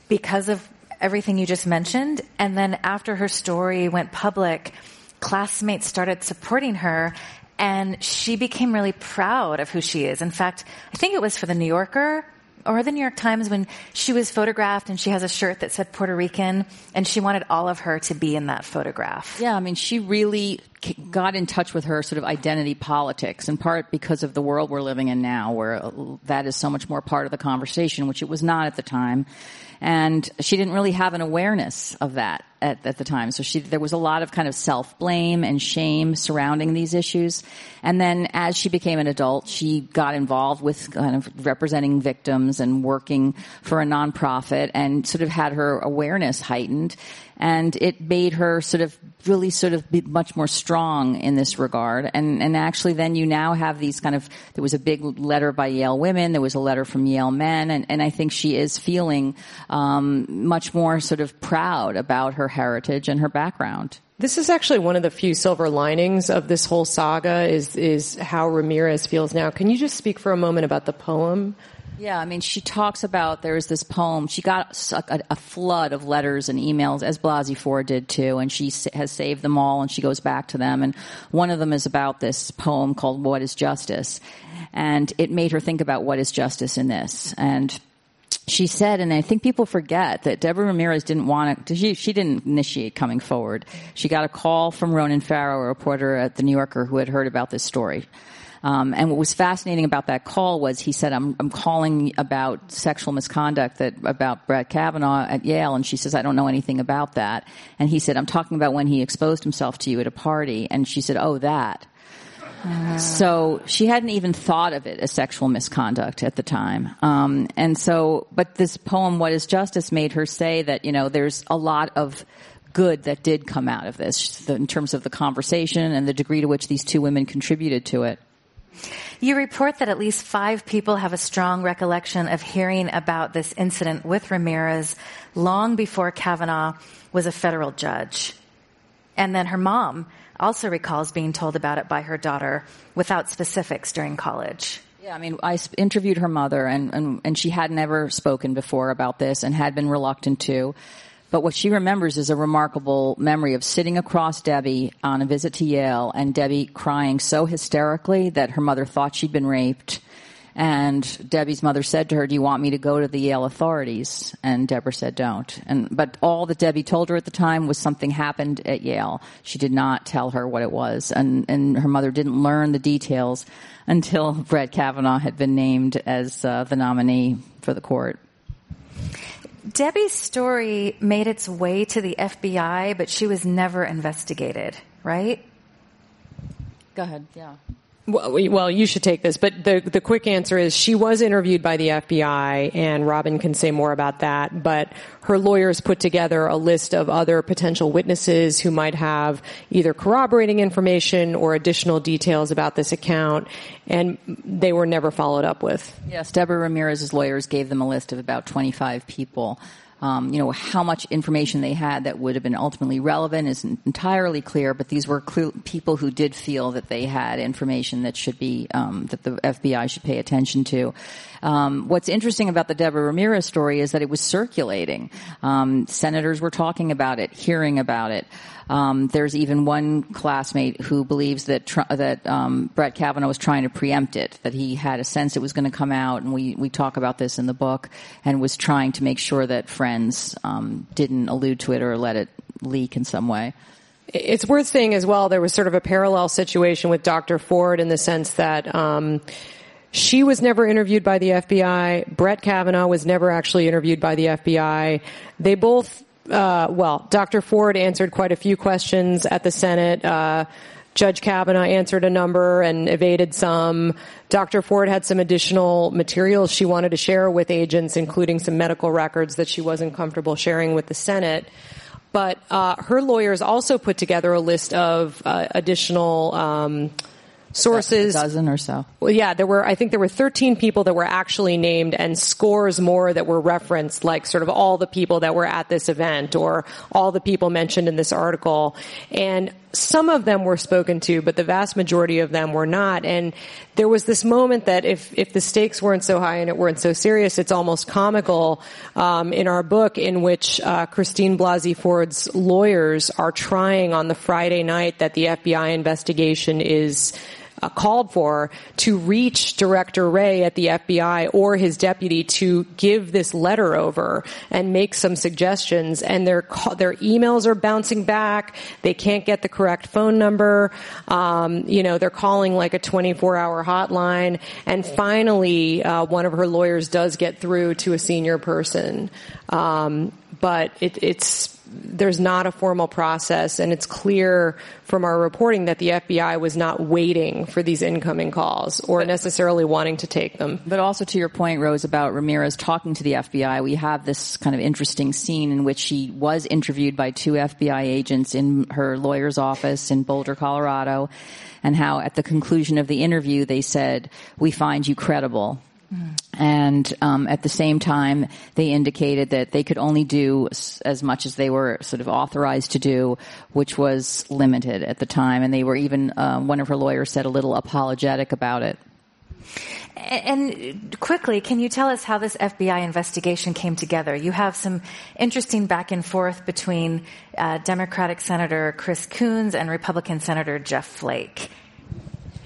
because of everything you just mentioned. And then after her story went public, classmates started supporting her and she became really proud of who she is. In fact, I think it was for the New Yorker or the New York Times when she was photographed and she has a shirt that said Puerto Rican and she wanted all of her to be in that photograph. Yeah, I mean, she really got in touch with her sort of identity politics in part because of the world we're living in now where uh, that is so much more part of the conversation, which it was not at the time. And she didn't really have an awareness of that at, at the time. So she, there was a lot of kind of self-blame and shame surrounding these issues. And then as she became an adult, she got involved with kind of representing victims and working for a nonprofit and sort of had her awareness heightened and it made her sort of really sort of be much more strong in this regard. And and actually, then you now have these kind of there was a big letter by Yale women, there was a letter from Yale men, and and I think she is feeling um, much more sort of proud about her heritage and her background. This is actually one of the few silver linings of this whole saga is is how Ramirez feels now. Can you just speak for a moment about the poem yeah, I mean, she talks about there's this poem. She got a, a, flood of letters and emails, as Blasey Ford did too, and she has saved them all, and she goes back to them. And one of them is about this poem called "What Is Justice," and it made her think about what is justice in this. And she said, and I think people forget that Deborah Ramirez didn't want to, she, she didn't initiate coming forward. She got a call from Ronan Farrow, a reporter at the New Yorker who had heard about this story. Um, and what was fascinating about that call was he said, I'm, I'm calling about sexual misconduct that about Brett Kavanaugh at Yale. And she says, I don't know anything about that. And he said, I'm talking about when he exposed himself to you at a party. And she said, Oh, that. So she hadn't even thought of it as sexual misconduct at the time. Um, and so, but this poem, What is Justice, made her say that, you know, there's a lot of good that did come out of this in terms of the conversation and the degree to which these two women contributed to it. You report that at least five people have a strong recollection of hearing about this incident with Ramirez long before Kavanaugh was a federal judge. And then her mom also recalls being told about it by her daughter without specifics during college. Yeah, I mean, I interviewed her mother, and, and, and she had never spoken before about this and had been reluctant to. But what she remembers is a remarkable memory of sitting across Debbie on a visit to Yale and Debbie crying so hysterically that her mother thought she'd been raped. And Debbie's mother said to her, do you want me to go to the Yale authorities? And Deborah said, don't. And, but all that Debbie told her at the time was something happened at Yale. She did not tell her what it was. And, and her mother didn't learn the details until Brett Kavanaugh had been named as uh, the nominee for the court. Debbie's story made its way to the FBI, but she was never investigated, right? Go ahead, yeah. Well, you should take this, but the the quick answer is she was interviewed by the FBI, and Robin can say more about that. But her lawyers put together a list of other potential witnesses who might have either corroborating information or additional details about this account, and they were never followed up with. Yes, Deborah Ramirez's lawyers gave them a list of about 25 people Um, you know, how much information they had that would have been ultimately relevant isn't entirely clear, but these were people who did feel that they had information that should be, um, that the FBI should pay attention to. Um, what's interesting about the Deborah Ramirez story is that it was circulating. Um, senators were talking about it, hearing about it. Um, there's even one classmate who believes that tr- that um, Brett Kavanaugh was trying to preempt it, that he had a sense it was going to come out, and we we talk about this in the book, and was trying to make sure that friends um, didn't allude to it or let it leak in some way. It's worth saying as well. There was sort of a parallel situation with Dr. Ford in the sense that. Um, she was never interviewed by the FBI. Brett Kavanaugh was never actually interviewed by the FBI. They both uh, well, Dr. Ford answered quite a few questions at the Senate. Uh, Judge Kavanaugh answered a number and evaded some. Dr. Ford had some additional materials she wanted to share with agents, including some medical records that she wasn't comfortable sharing with the Senate. But uh, her lawyers also put together a list of uh, additional um, sources. A dozen or so. Well, yeah, there were, I think there were 13 people that were actually named and scores more that were referenced, like sort of all the people that were at this event or all the people mentioned in this article. And some of them were spoken to, but the vast majority of them were not. And there was this moment that if, if the stakes weren't so high and it weren't so serious, it's almost comical um, in our book in which uh, Christine Blasey Ford's lawyers are trying on the Friday night that the FBI investigation is uh, called for to reach Director Wray at the FBI or his deputy to give this letter over and make some suggestions. And their their emails are bouncing back. They can't get the correct phone number. Um, you know, they're calling like a 24 hour hotline. And finally, uh, one of her lawyers does get through to a senior person. Um, but it, it's there's not a formal process, and it's clear from our reporting that the FBI was not waiting for these incoming calls or necessarily wanting to take them. But also to your point, Rose, about Ramirez talking to the FBI, we have this kind of interesting scene in which she was interviewed by two FBI agents in her lawyer's office in Boulder, Colorado, and how at the conclusion of the interview they said, "We find you credible." And um, at the same time, they indicated that they could only do as much as they were sort of authorized to do, which was limited at the time. And they were even, uh, one of her lawyers said, a little apologetic about it. And quickly, can you tell us how this FBI investigation came together? You have some interesting back and forth between uh, Democratic Senator Chris Coons and Republican Senator Jeff Flake.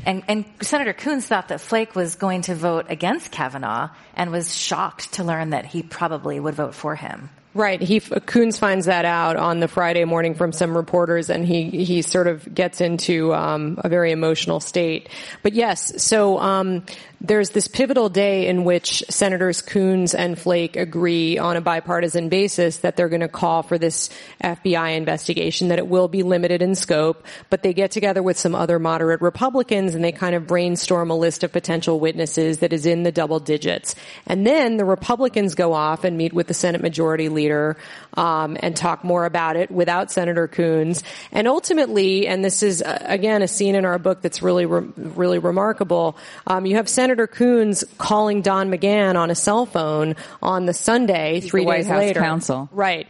And, and, Senator Coons thought that Flake was going to vote against Kavanaugh and was shocked to learn that he probably would vote for him. Right. He Coons finds that out on the Friday morning from some reporters, and he he sort of gets into um, a very emotional state. But yes, so um, there's this pivotal day in which Senators Coons and Flake agree on a bipartisan basis that they're going to call for this FBI investigation, that it will be limited in scope, but they get together with some other moderate Republicans and they kind of brainstorm a list of potential witnesses that is in the double digits. And then the Republicans go off and meet with the Senate Majority Leader um, and talk more about it without Senator Coons. And ultimately, and this is uh, again a scene in our book that's really, re- really remarkable. Um, you have Senator Coons calling Don McGahn on a cell phone on the Sunday, He's three the days House later. Counsel. Right.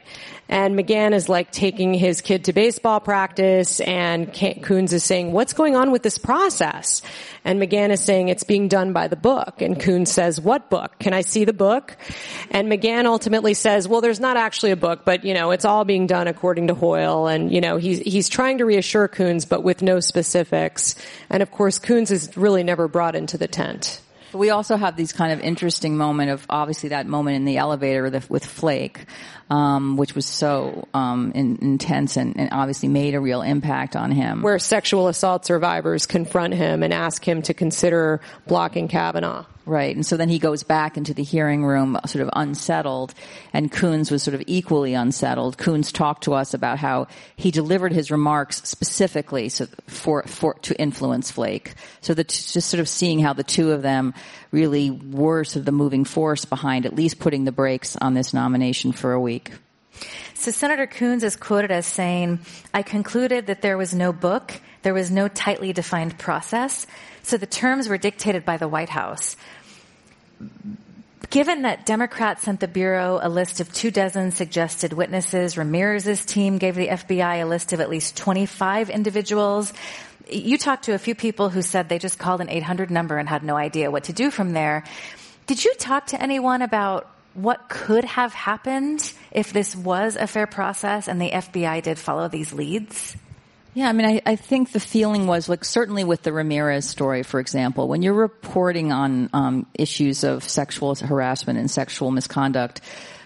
And McGahn is like taking his kid to baseball practice and Coons is saying, what's going on with this process? And McGahn is saying it's being done by the book. And Coons says, what book? Can I see the book? And McGahn ultimately says, well, there's not actually a book, but you know, it's all being done according to Hoyle. And you know, he's, he's trying to reassure Coons, but with no specifics. And of course, Coons is really never brought into the tent. We also have these kind of interesting moment of obviously that moment in the elevator with, with Flake, um, which was so um, in, intense and, and, obviously made a real impact on him. Where sexual assault survivors confront him and ask him to consider blocking Kavanaugh. Right. And so then he goes back into the hearing room uh, sort of unsettled and Coons was sort of equally unsettled. Coons talked to us about how he delivered his remarks specifically for, for, to influence Flake. So that just sort of seeing how the two of them really were sort of the moving force behind at least putting the brakes on this nomination for a week. So Senator Coons is quoted as saying, I concluded that there was no book, there was no tightly defined process, so the terms were dictated by the White House. Given that Democrats sent the Bureau a list of two dozen suggested witnesses, Ramirez's team gave the FBI a list of at least 25 individuals. You talked to a few people who said they just called an 800 number and had no idea what to do from there. Did you talk to anyone about what could have happened if this was a fair process and the FBI did follow these leads? Yeah, I mean, I, I, think the feeling was like certainly with the Ramirez story, for example, when you're reporting on um, issues of sexual harassment and sexual misconduct,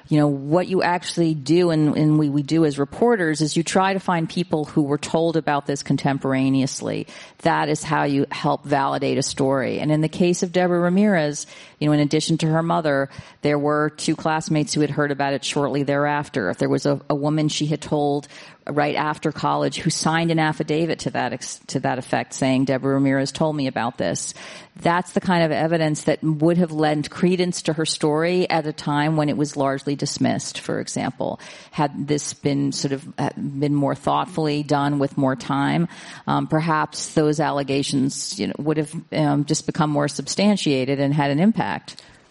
you know, what you actually do and, and we, we do as reporters is you try to find people who were told about this contemporaneously. That is how you help validate a story. And in the case of Deborah Ramirez, you know, in addition to her mother, there were two classmates who had heard about it shortly thereafter. There was a, a woman she had told right after college who signed an affidavit to that ex- to that effect saying Deborah Ramirez told me about this. That's the kind of evidence that would have lent credence to her story at a time when it was largely dismissed, for example. Had this been sort of uh, been more thoughtfully done with more time, um, perhaps those allegations you know, would have um, just become more substantiated and had an impact.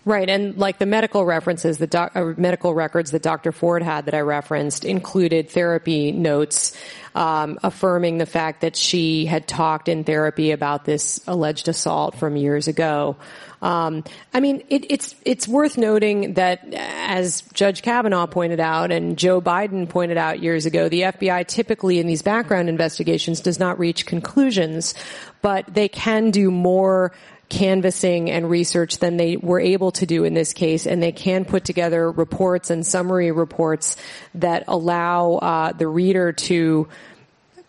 Right, and like the medical references, the doc, uh, medical records that Dr. Ford had that I referenced included therapy notes um, affirming the fact that she had talked in therapy about this alleged assault from years ago. Um, I mean, it, it's it's worth noting that, as Judge Kavanaugh pointed out and Joe Biden pointed out years ago, the FBI typically in these background investigations does not reach conclusions, but they can do more canvassing and research than they were able to do in this case, and they can put together reports and summary reports that allow uh, the reader to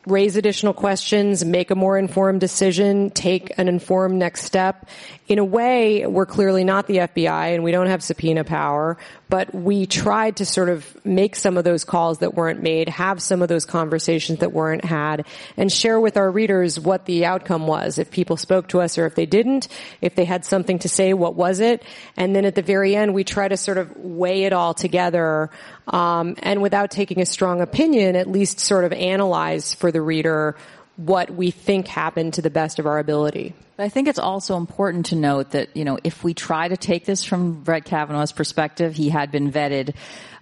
raise additional questions, make a more informed decision, take an informed next step. In a way, we're clearly not the FBI and we don't have subpoena power, but we tried to sort of make some of those calls that weren't made, have some of those conversations that weren't had, and share with our readers what the outcome was. If people spoke to us or if they didn't, if they had something to say, what was it? And then at the very end, we try to sort of weigh it all together, um, and without taking a strong opinion, at least sort of analyze for the reader what we think happened to the best of our ability. But I think it's also important to note that, you know, if we try to take this from Brett Kavanaugh's perspective, he had been vetted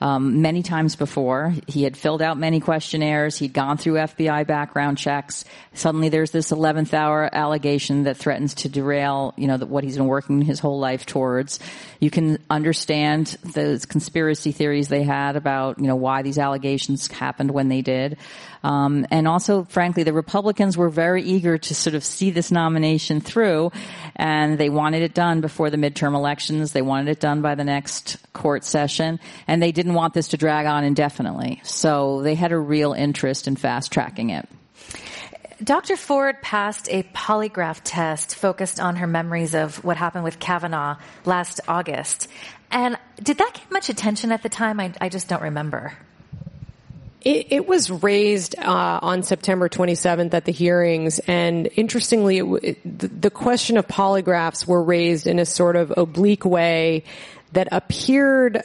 um, many times before. He had filled out many questionnaires. He'd gone through FBI background checks. Suddenly there's this 11th hour allegation that threatens to derail, you know, what he's been working his whole life towards. You can understand the conspiracy theories they had about, you know, why these allegations happened when they did. Um, and also, frankly, the Republicans were very eager to sort of see this nomination through, and they wanted it done before the midterm elections. They wanted it done by the next court session, and they didn't want this to drag on indefinitely. So they had a real interest in fast tracking it. Dr. Ford passed a polygraph test focused on her memories of what happened with Kavanaugh last August. And did that get much attention at the time? I, I just don't remember. It, it was raised uh, on September 27th at the hearings, and interestingly, it, it, the, the question of polygraphs were raised in a sort of oblique way that appeared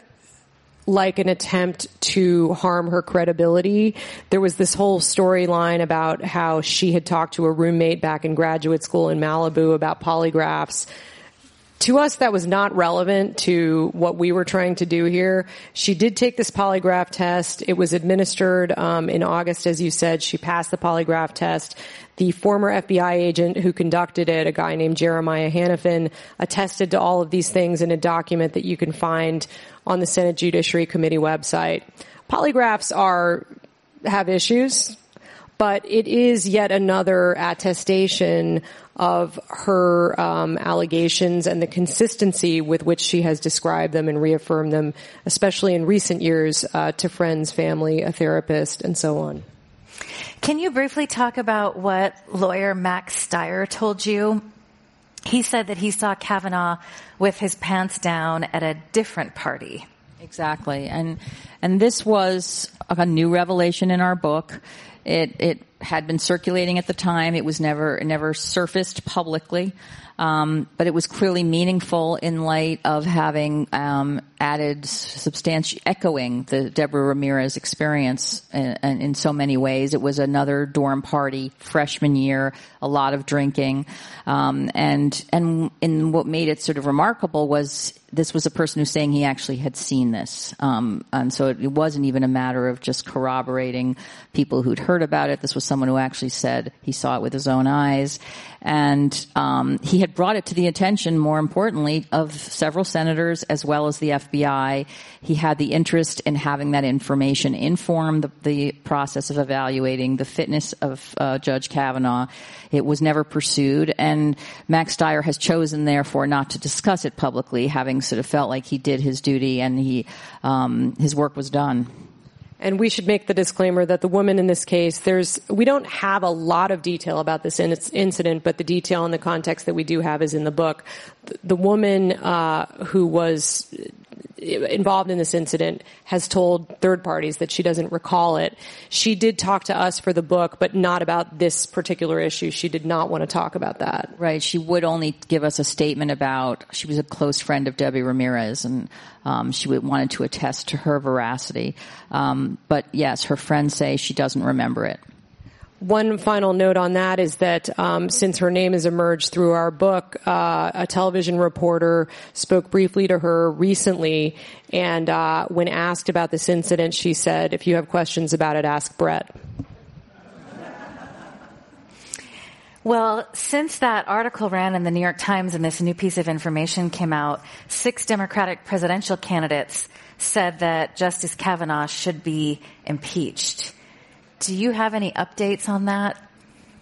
like an attempt to harm her credibility. There was this whole storyline about how she had talked to a roommate back in graduate school in Malibu about polygraphs to us, that was not relevant to what we were trying to do here. She did take this polygraph test. It was administered um, in August, as you said. She passed the polygraph test. The former FBI agent who conducted it, a guy named Jeremiah Hanafin, attested to all of these things in a document that you can find on the Senate Judiciary Committee website. Polygraphs are have issues, but it is yet another attestation of her um, allegations and the consistency with which she has described them and reaffirmed them, especially in recent years, uh, to friends, family, a therapist, and so on. Can you briefly talk about what lawyer Max Stier told you? He said that he saw Kavanaugh with his pants down at a different party. Exactly, and and this was a new revelation in our book. It it had been circulating at the time. It was never never surfaced publicly, um, but it was clearly meaningful in light of having um, added substantial echoing the Deborah Ramirez experience in, in, so many ways. It was another dorm party freshman year, a lot of drinking, um, and and in what made it sort of remarkable was this was a person who's saying he actually had seen this. Um, and so it, it, wasn't even a matter of just corroborating people who'd heard about it. This was someone who actually said he saw it with his own eyes. And um, he had brought it to the attention, more importantly, of several senators as well as the FBI. He had the interest in having that information inform the, the process of evaluating the fitness of uh, Judge Kavanaugh. It was never pursued, and Max Stier has chosen, therefore, not to discuss it publicly, having sort of felt like he did his duty and he um, his work was done. And we should make the disclaimer that the woman in this case, there's, we don't have a lot of detail about this in- incident, but the detail and the context that we do have is in the book. The, woman uh, who was involved in this incident has told third parties that she doesn't recall it. She did talk to us for the book, but not about this particular issue. She did not want to talk about that. Right. She would only give us a statement about, she was a close friend of Debbie Ramirez and um, she wanted to attest to her veracity. Um, but yes, her friends say she doesn't remember it. One final note on that is that um, since her name has emerged through our book, uh, a television reporter spoke briefly to her recently, and uh, when asked about this incident, she said, "If you have questions about it, ask Brett." Well, since that article ran in the New York Times and this new piece of information came out, six Democratic presidential candidates said that Justice Kavanaugh should be impeached. Do you have any updates on that?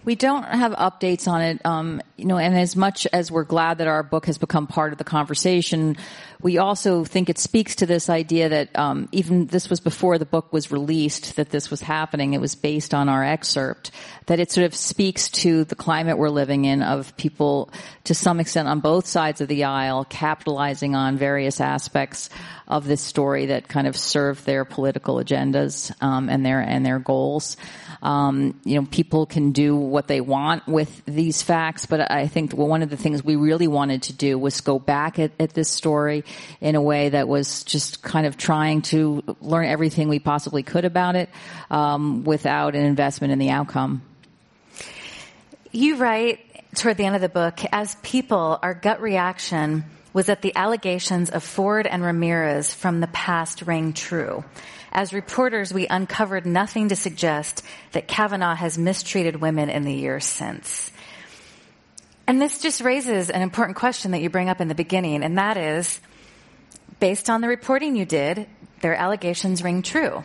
We don't have updates on it, um, you know, and as much as we're glad that our book has become part of the conversation, we also think it speaks to this idea that um, even this was before the book was released that this was happening. It was based on our excerpt. That it sort of speaks to the climate we're living in of people, to some extent, on both sides of the aisle, capitalizing on various aspects of this story that kind of serve their political agendas um, and their and their goals. Um, you know, people can do what they want with these facts, but I think one of the things we really wanted to do was go back at, at this story in a way that was just kind of trying to learn everything we possibly could about it um, without an investment in the outcome. You write toward the end of the book, as people, our gut reaction was that the allegations of Ford and Ramirez from the past rang true. As reporters, we uncovered nothing to suggest that Kavanaugh has mistreated women in the years since. And this just raises an important question that you bring up in the beginning, and that is, based on the reporting you did, their allegations ring true.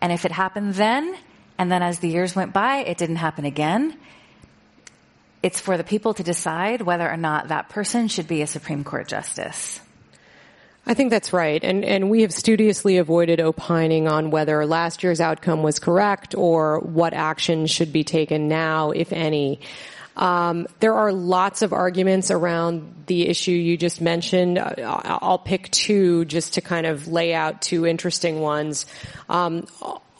And if it happened then, and then as the years went by, it didn't happen again, it's for the people to decide whether or not that person should be a Supreme Court justice. I think that's right. And, and we have studiously avoided opining on whether last year's outcome was correct or what action should be taken now, if any. Um, there are lots of arguments around the issue you just mentioned. Uh, I'll pick two just to kind of lay out two interesting ones. Um,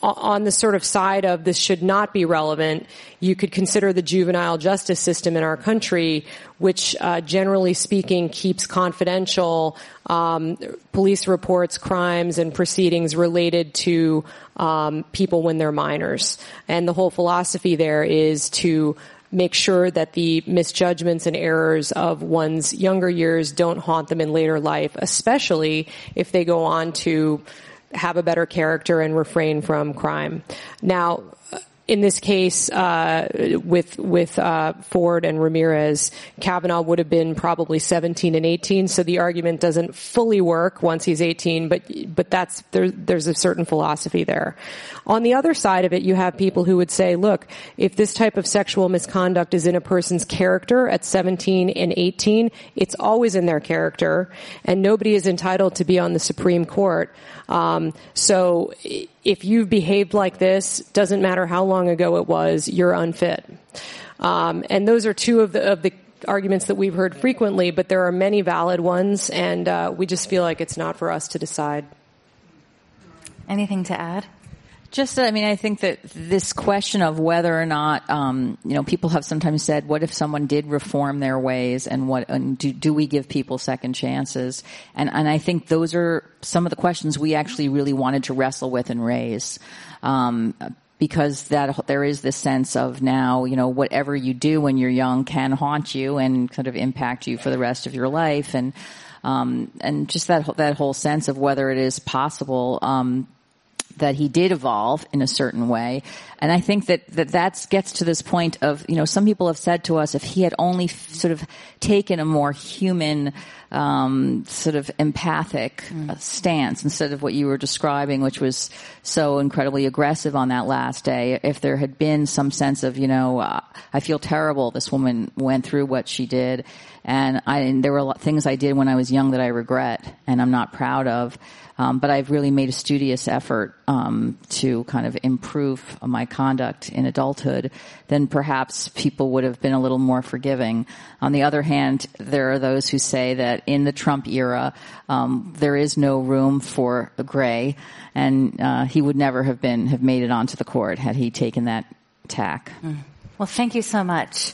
on the sort of side of this should not be relevant, you could consider the juvenile justice system in our country, which uh, generally speaking keeps confidential um, police reports, crimes, and proceedings related to um, people when they're minors. And the whole philosophy there is to make sure that the misjudgments and errors of one's younger years don't haunt them in later life, especially if they go on to have a better character and refrain from crime. Now, in this case, uh, with with uh, Ford and Ramirez, Kavanaugh would have been probably 17 and 18. So the argument doesn't fully work once he's 18, but but that's there, there's a certain philosophy there. On the other side of it, you have people who would say, look, if this type of sexual misconduct is in a person's character at 17 and 18, it's always in their character, and nobody is entitled to be on the Supreme Court. Um, so if you've behaved like this, doesn't matter how long ago it was, you're unfit. Um, and those are two of the, of the arguments that we've heard frequently, but there are many valid ones, and uh, we just feel like it's not for us to decide. Anything to add? Just, I mean, I think that this question of whether or not, um, you know, people have sometimes said, what if someone did reform their ways and what, and do, do we give people second chances? And, and I think those are some of the questions we actually really wanted to wrestle with and raise. Um, because that there is this sense of now, you know, whatever you do when you're young can haunt you and kind of impact you for the rest of your life, and um, and just that that whole sense of whether it is possible um, that he did evolve in a certain way. And I think that, that that gets to this point of, you know, some people have said to us if he had only f- sort of taken a more human, um, sort of empathic mm. stance instead of what you were describing, which was so incredibly aggressive on that last day. If there had been some sense of, you know, uh, I feel terrible this woman went through what she did. And I, and there were things I did when I was young that I regret and I'm not proud of. Um, but I've really made a studious effort um, to kind of improve my conduct in adulthood. Then perhaps people would have been a little more forgiving. On the other hand, there are those who say that in the Trump era, um, there is no room for gray, and uh, he would never have been have made it onto the court had he taken that tack. Mm. Well, thank you so much.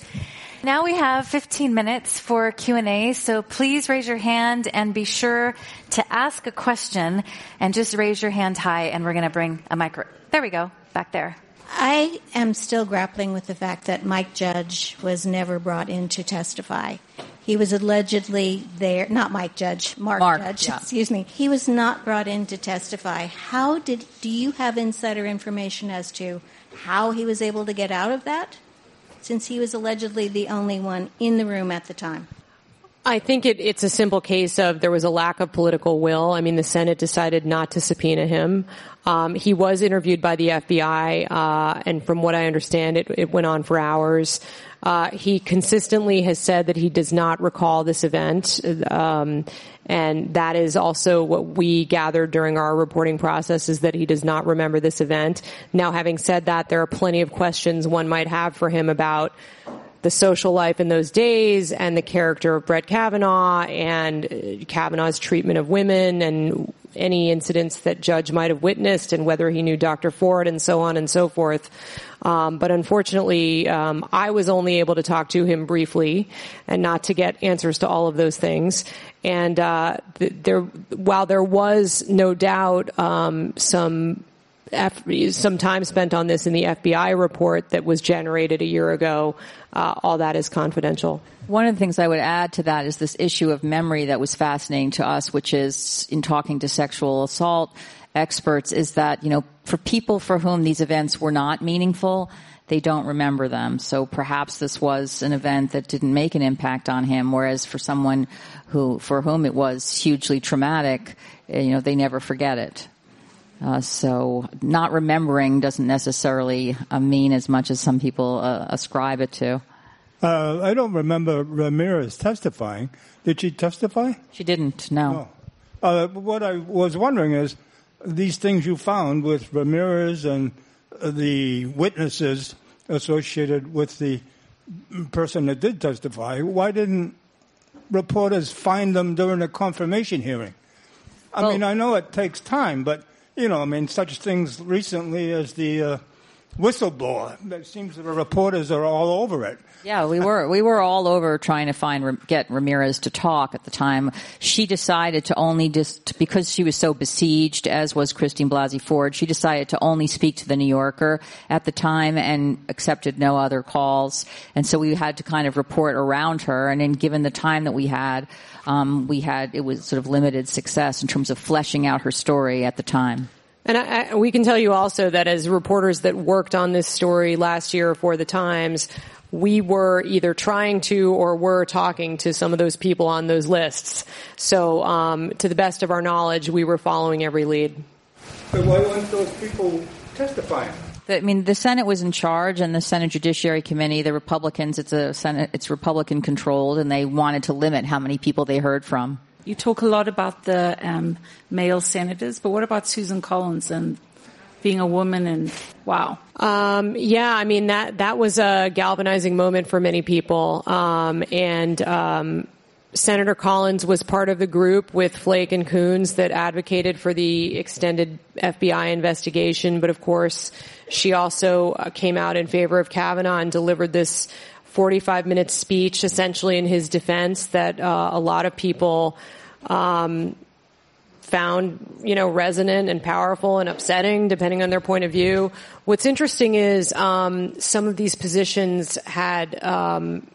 Now we have 15 minutes for Q&A, so please raise your hand and be sure to ask a question and just raise your hand high and we're going to bring a micro. There we go, back there. I am still grappling with the fact that Mike Judge was never brought in to testify. He was allegedly there, not Mike Judge, Mark, Mark Judge, yeah. excuse me. He was not brought in to testify. How did, do you have insider information as to how he was able to get out of that? Since he was allegedly the only one in the room at the time? I think it, it's a simple case of there was a lack of political will. I mean, the Senate decided not to subpoena him. Um, he was interviewed by the FBI, uh, and from what I understand, it, it went on for hours. Uh, he consistently has said that he does not recall this event, um, and that is also what we gathered during our reporting process is that he does not remember this event. Now, having said that, there are plenty of questions one might have for him about the social life in those days and the character of Brett Kavanaugh and uh, Kavanaugh's treatment of women and any incidents that Judge might have witnessed and whether he knew Dr. Ford and so on and so forth. Um, but unfortunately, um, I was only able to talk to him briefly and not to get answers to all of those things. And uh, there, while there was no doubt um, some F- some time spent on this in the FBI report that was generated a year ago. Uh, all that is confidential. One of the things I would add to that is this issue of memory that was fascinating to us, which is in talking to sexual assault experts, is that, you know, for people for whom these events were not meaningful, they don't remember them. So perhaps this was an event that didn't make an impact on him, whereas for someone who, for whom it was hugely traumatic, eh, you know, they never forget it. Uh, so not remembering doesn't necessarily uh, mean as much as some people uh, ascribe it to. Uh, I don't remember Ramirez testifying. Did she testify? She didn't. No. no. Uh, what I was wondering is these things you found with Ramirez and uh, the witnesses associated with the person that did testify. Why didn't reporters find them during the confirmation hearing? I well, mean, I know it takes time, but you know, I mean, such things recently as the uh, whistleblower. It seems the reporters are all over it. Yeah, we were we were all over trying to find get Ramirez to talk at the time. She decided to only just because she was so besieged, as was Christine Blasey Ford. She decided to only speak to the New Yorker at the time and accepted no other calls. And so we had to kind of report around her. And then, given the time that we had, um, we had it was sort of limited success in terms of fleshing out her story at the time. And I, I, we can tell you also that as reporters that worked on this story last year for the Times, we were either trying to or were talking to some of those people on those lists. So, um, to the best of our knowledge, we were following every lead. But why weren't those people testifying? I mean, the Senate was in charge, and the Senate Judiciary Committee, the Republicans, it's a Senate, it's Republican controlled, and they wanted to limit how many people they heard from. You talk a lot about the um, male senators, but what about Susan Collins and being a woman and wow. Um, yeah, I mean that that was a galvanizing moment for many people, um, and um, Senator Collins was part of the group with Flake and Coons that advocated for the extended FBI investigation. But of course, she also uh, came out in favor of Kavanaugh and delivered this 45 minute speech essentially in his defense that uh, a lot of people um, found, you know, resonant and powerful and upsetting, depending on their point of view. What's interesting is um, some of these positions had um,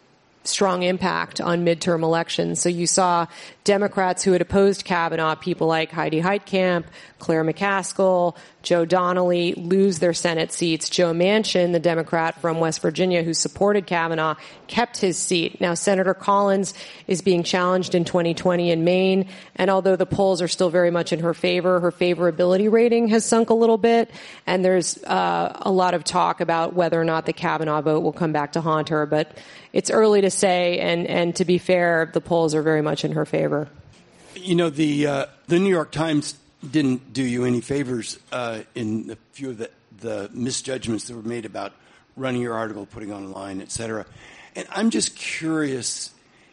strong impact on midterm elections. So you saw Democrats who had opposed Kavanaugh, people like Heidi Heitkamp, Claire McCaskill, Joe Donnelly, lose their Senate seats. Joe Manchin, the Democrat from West Virginia who supported Kavanaugh, kept his seat. Now Senator Collins is being challenged in 2020 in Maine, and although the polls are still very much in her favor, her favorability rating has sunk a little bit, and there's uh, a lot of talk about whether or not the Kavanaugh vote will come back to haunt her. But it's early to say, and, and to be fair, the polls are very much in her favor. You know, the uh, the New York Times didn't do you any favors uh, in a few of the, the misjudgments that were made about running your article, putting online, et cetera. And I'm just curious.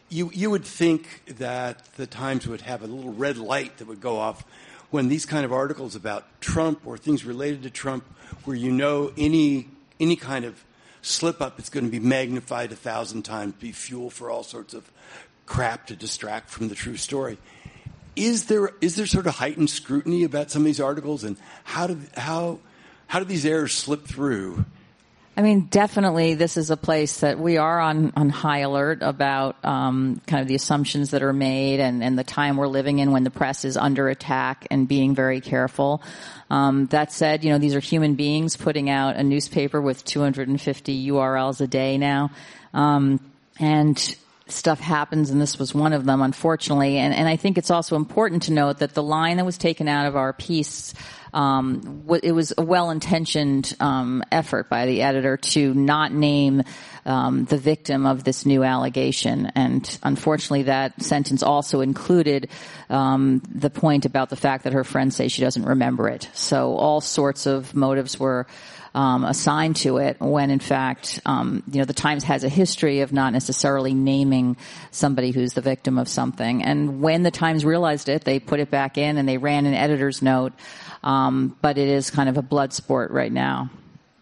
You you would think that the Times would have a little red light that would go off when these kind of articles about Trump or things related to Trump, where you know any any kind of slip up, it's going to be magnified a thousand times, be fuel for all sorts of crap to distract from the true story. Is there is there sort of heightened scrutiny about some of these articles, and how do how how do these errors slip through? I mean, definitely, this is a place that we are on, on high alert about um, kind of the assumptions that are made and, and the time we're living in when the press is under attack and being very careful. Um, that said, you know, these are human beings putting out a newspaper with 250 URLs a day now. Um, and stuff happens, and this was one of them, unfortunately. And, and I think it's also important to note that the line that was taken out of our piece um, it was a well-intentioned um, effort by the editor to not name um, the victim of this new allegation, and unfortunately, that sentence also included um, the point about the fact that her friends say she doesn't remember it. So all sorts of motives were um, assigned to it when in fact, um, you know, the Times has a history of not necessarily naming somebody who's the victim of something. And when the Times realized it, they put it back in and they ran an editor's note. Um, but it is kind of a blood sport right now.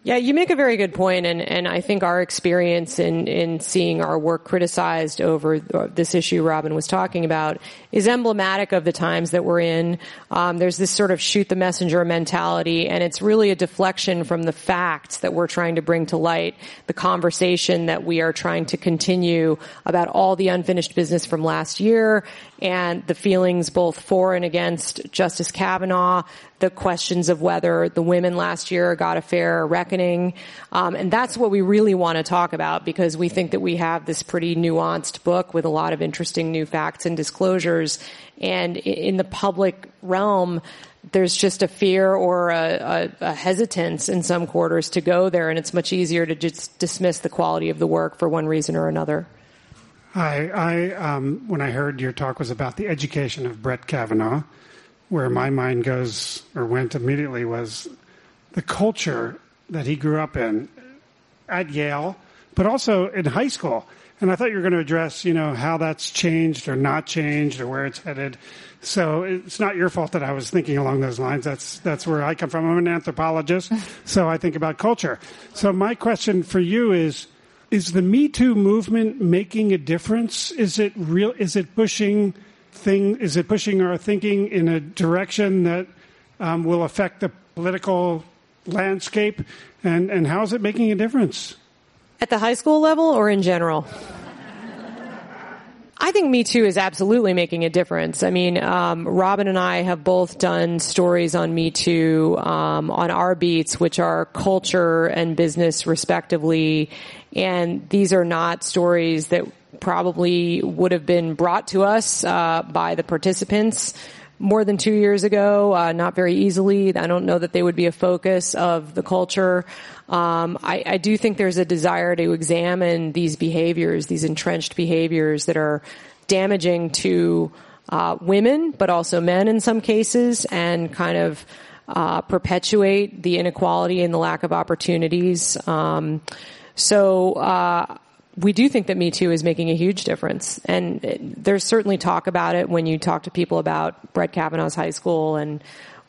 Yeah, you make a very good point, and, and I think our experience in, in seeing our work criticized over this issue Robin was talking about is emblematic of the times that we're in. Um, there's this sort of shoot the messenger mentality, and it's really a deflection from the facts that we're trying to bring to light, the conversation that we are trying to continue about all the unfinished business from last year and the feelings both for and against Justice Kavanaugh, the questions of whether the women last year got a fair reckoning. Um, and that's what we really want to talk about because we think that we have this pretty nuanced book with a lot of interesting new facts and disclosures. And in the public realm, there's just a fear or a, a, a, hesitance in some quarters to go there, and it's much easier to just dismiss the quality of the work for one reason or another. Hi, I um, when I heard your talk was about the education of Brett Kavanaugh, where my mind goes or went immediately was the culture that he grew up in at Yale, but also in high school. And I thought you were going to address, you know, how that's changed or not changed or where it's headed. So it's not your fault that I was thinking along those lines. That's that's where I come from. I'm an anthropologist, <laughs> so I think about culture. So my question for you is is the Me Too movement making a difference? Is it real? Is it pushing thing? Is it pushing our thinking in a direction that um, will affect the political landscape? And and how is it making a difference? At the high school level or in general? I think Me Too is absolutely making a difference. I mean, um, Robin and I have both done stories on Me Too um, on our beats, which are culture and business, respectively. And these are not stories that probably would have been brought to us uh, by the participants more than two years ago, uh, not very easily. I don't know that they would be a focus of the culture. Um, I, I, do think there's a desire to examine these behaviors, these entrenched behaviors that are damaging to uh, women, but also men in some cases, and kind of uh, perpetuate the inequality and the lack of opportunities. Um, so uh, we do think that Me Too is making a huge difference. And it, there's certainly talk about it when you talk to people about Brett Kavanaugh's high school and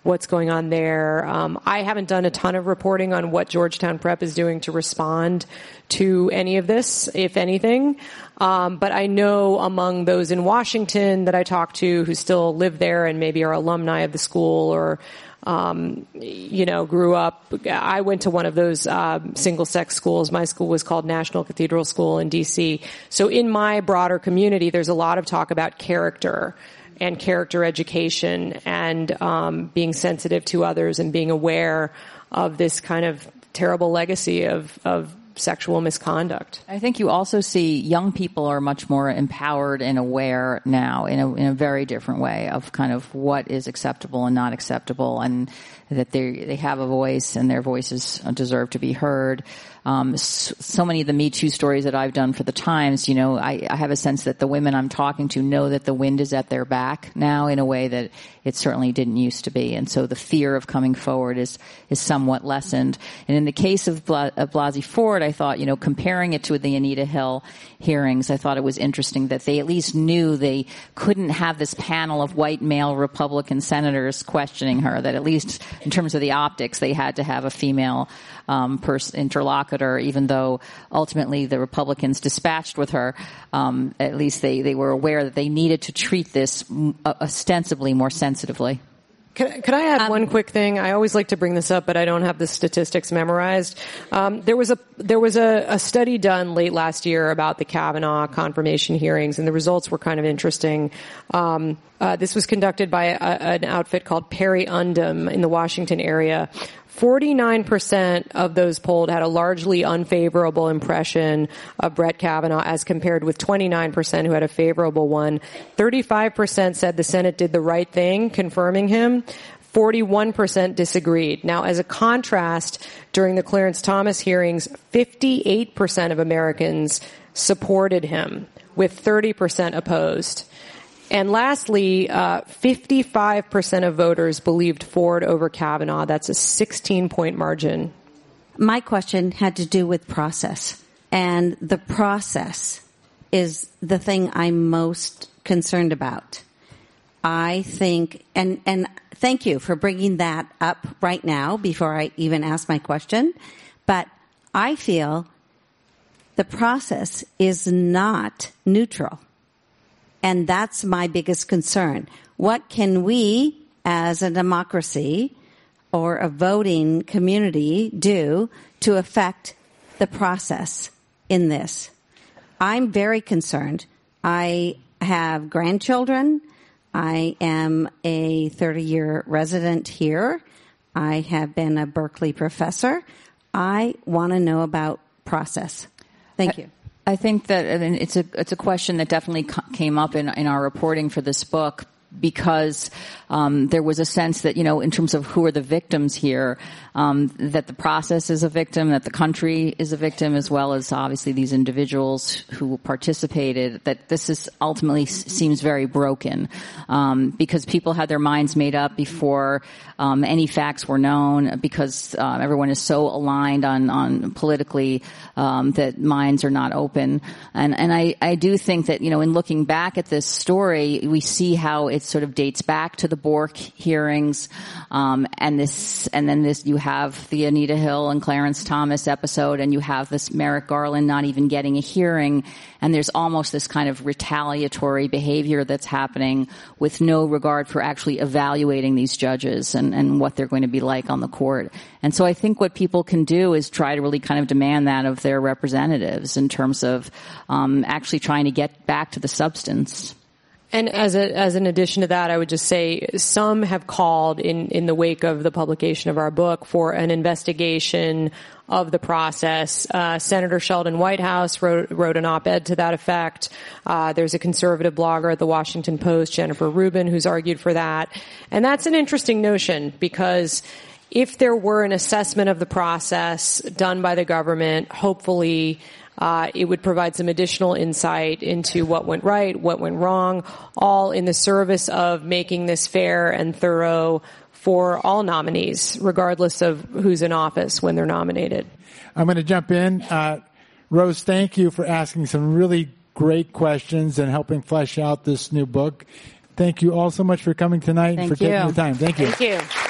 what's going on there. Um, I haven't done a ton of reporting on what Georgetown Prep is doing to respond to any of this, if anything. Um, but I know among those in Washington that I talk to who still live there and maybe are alumni of the school or um, you know, grew up. I went to one of those uh, single sex schools. My school was called National Cathedral School in DC. So in my broader community, there's a lot of talk about character and character education and um, being sensitive to others and being aware of this kind of terrible legacy of, of sexual misconduct. I think you also see young people are much more empowered and aware now in a, in a very different way of kind of what is acceptable and not acceptable and that they they have a voice and their voices deserve to be heard. Um, so, many of the Me Too stories that I've done for the Times, you know, I, I, have a sense that the women I'm talking to know that the wind is at their back now in a way that it certainly didn't used to be, and so the fear of coming forward is is somewhat lessened. And in the case of, Bla, of Blasey Ford, I thought, you know, comparing it to the Anita Hill hearings, I thought it was interesting that they at least knew they couldn't have this panel of white male Republican senators questioning her. That at least in terms of the optics, they had to have a female um, pers- interlocutor, even though ultimately the Republicans dispatched with her. Um, at least they, they were aware that they needed to treat this ostensibly more sensitively. Could, could I add um, one quick thing? I always like to bring this up, but I don't have the statistics memorized. Um, there was a there was a, a, study done late last year about the Kavanaugh confirmation hearings, and the results were kind of interesting. Um, uh, this was conducted by a, an outfit called Perry Undem in the Washington area. 49% of those polled had a largely unfavorable impression of Brett Kavanaugh as compared with 29% who had a favorable one. 35% said the Senate did the right thing, confirming him. 41% disagreed. Now, as a contrast, during the Clarence Thomas hearings, 58% of Americans supported him, with 30% opposed. And lastly, uh, 55% of voters believed Ford over Kavanaugh. That's a 16 point margin. My question had to do with process. And the process is the thing I'm most concerned about. I think, and, and thank you for bringing that up right now before I even ask my question. But I feel the process is not neutral. And that's my biggest concern. What can we as a democracy or a voting community do to affect the process in this? I'm very concerned. I have grandchildren. I am a 30 year resident here. I have been a Berkeley professor. I want to know about process. Thank uh, you. I think that it's a it's a question that definitely came up in in our reporting for this book because um, there was a sense that you know in terms of who are the victims here um, that the process is a victim that the country is a victim as well as obviously these individuals who participated that this is ultimately seems very broken. Um, because people had their minds made up before um, any facts were known because uh, everyone is so aligned on on politically um, that minds are not open. And and I, I do think that you know in looking back at this story we see how it sort of dates back to the Bork hearings, um, and this, and then this, you have the Anita Hill and Clarence Thomas episode, and you have this Merrick Garland not even getting a hearing, and there's almost this kind of retaliatory behavior that's happening with no regard for actually evaluating these judges and, and what they're going to be like on the court. And so I think what people can do is try to really kind of demand that of their representatives in terms of um, actually trying to get back to the substance. And as a, as an addition to that, I would just say some have called in, in the wake of the publication of our book for an investigation of the process. Uh, Senator Sheldon Whitehouse wrote, wrote an op-ed to that effect. Uh, there's a conservative blogger at the Washington Post, Jennifer Rubin, who's argued for that. And that's an interesting notion because if there were an assessment of the process done by the government, hopefully uh, it would provide some additional insight into what went right, what went wrong, all in the service of making this fair and thorough for all nominees, regardless of who's in office when they're nominated. I'm going to jump in. Uh, Rose, thank you for asking some really great questions and helping flesh out this new book. Thank you all so much for coming tonight thank and for you. taking the time. Thank you. Thank you.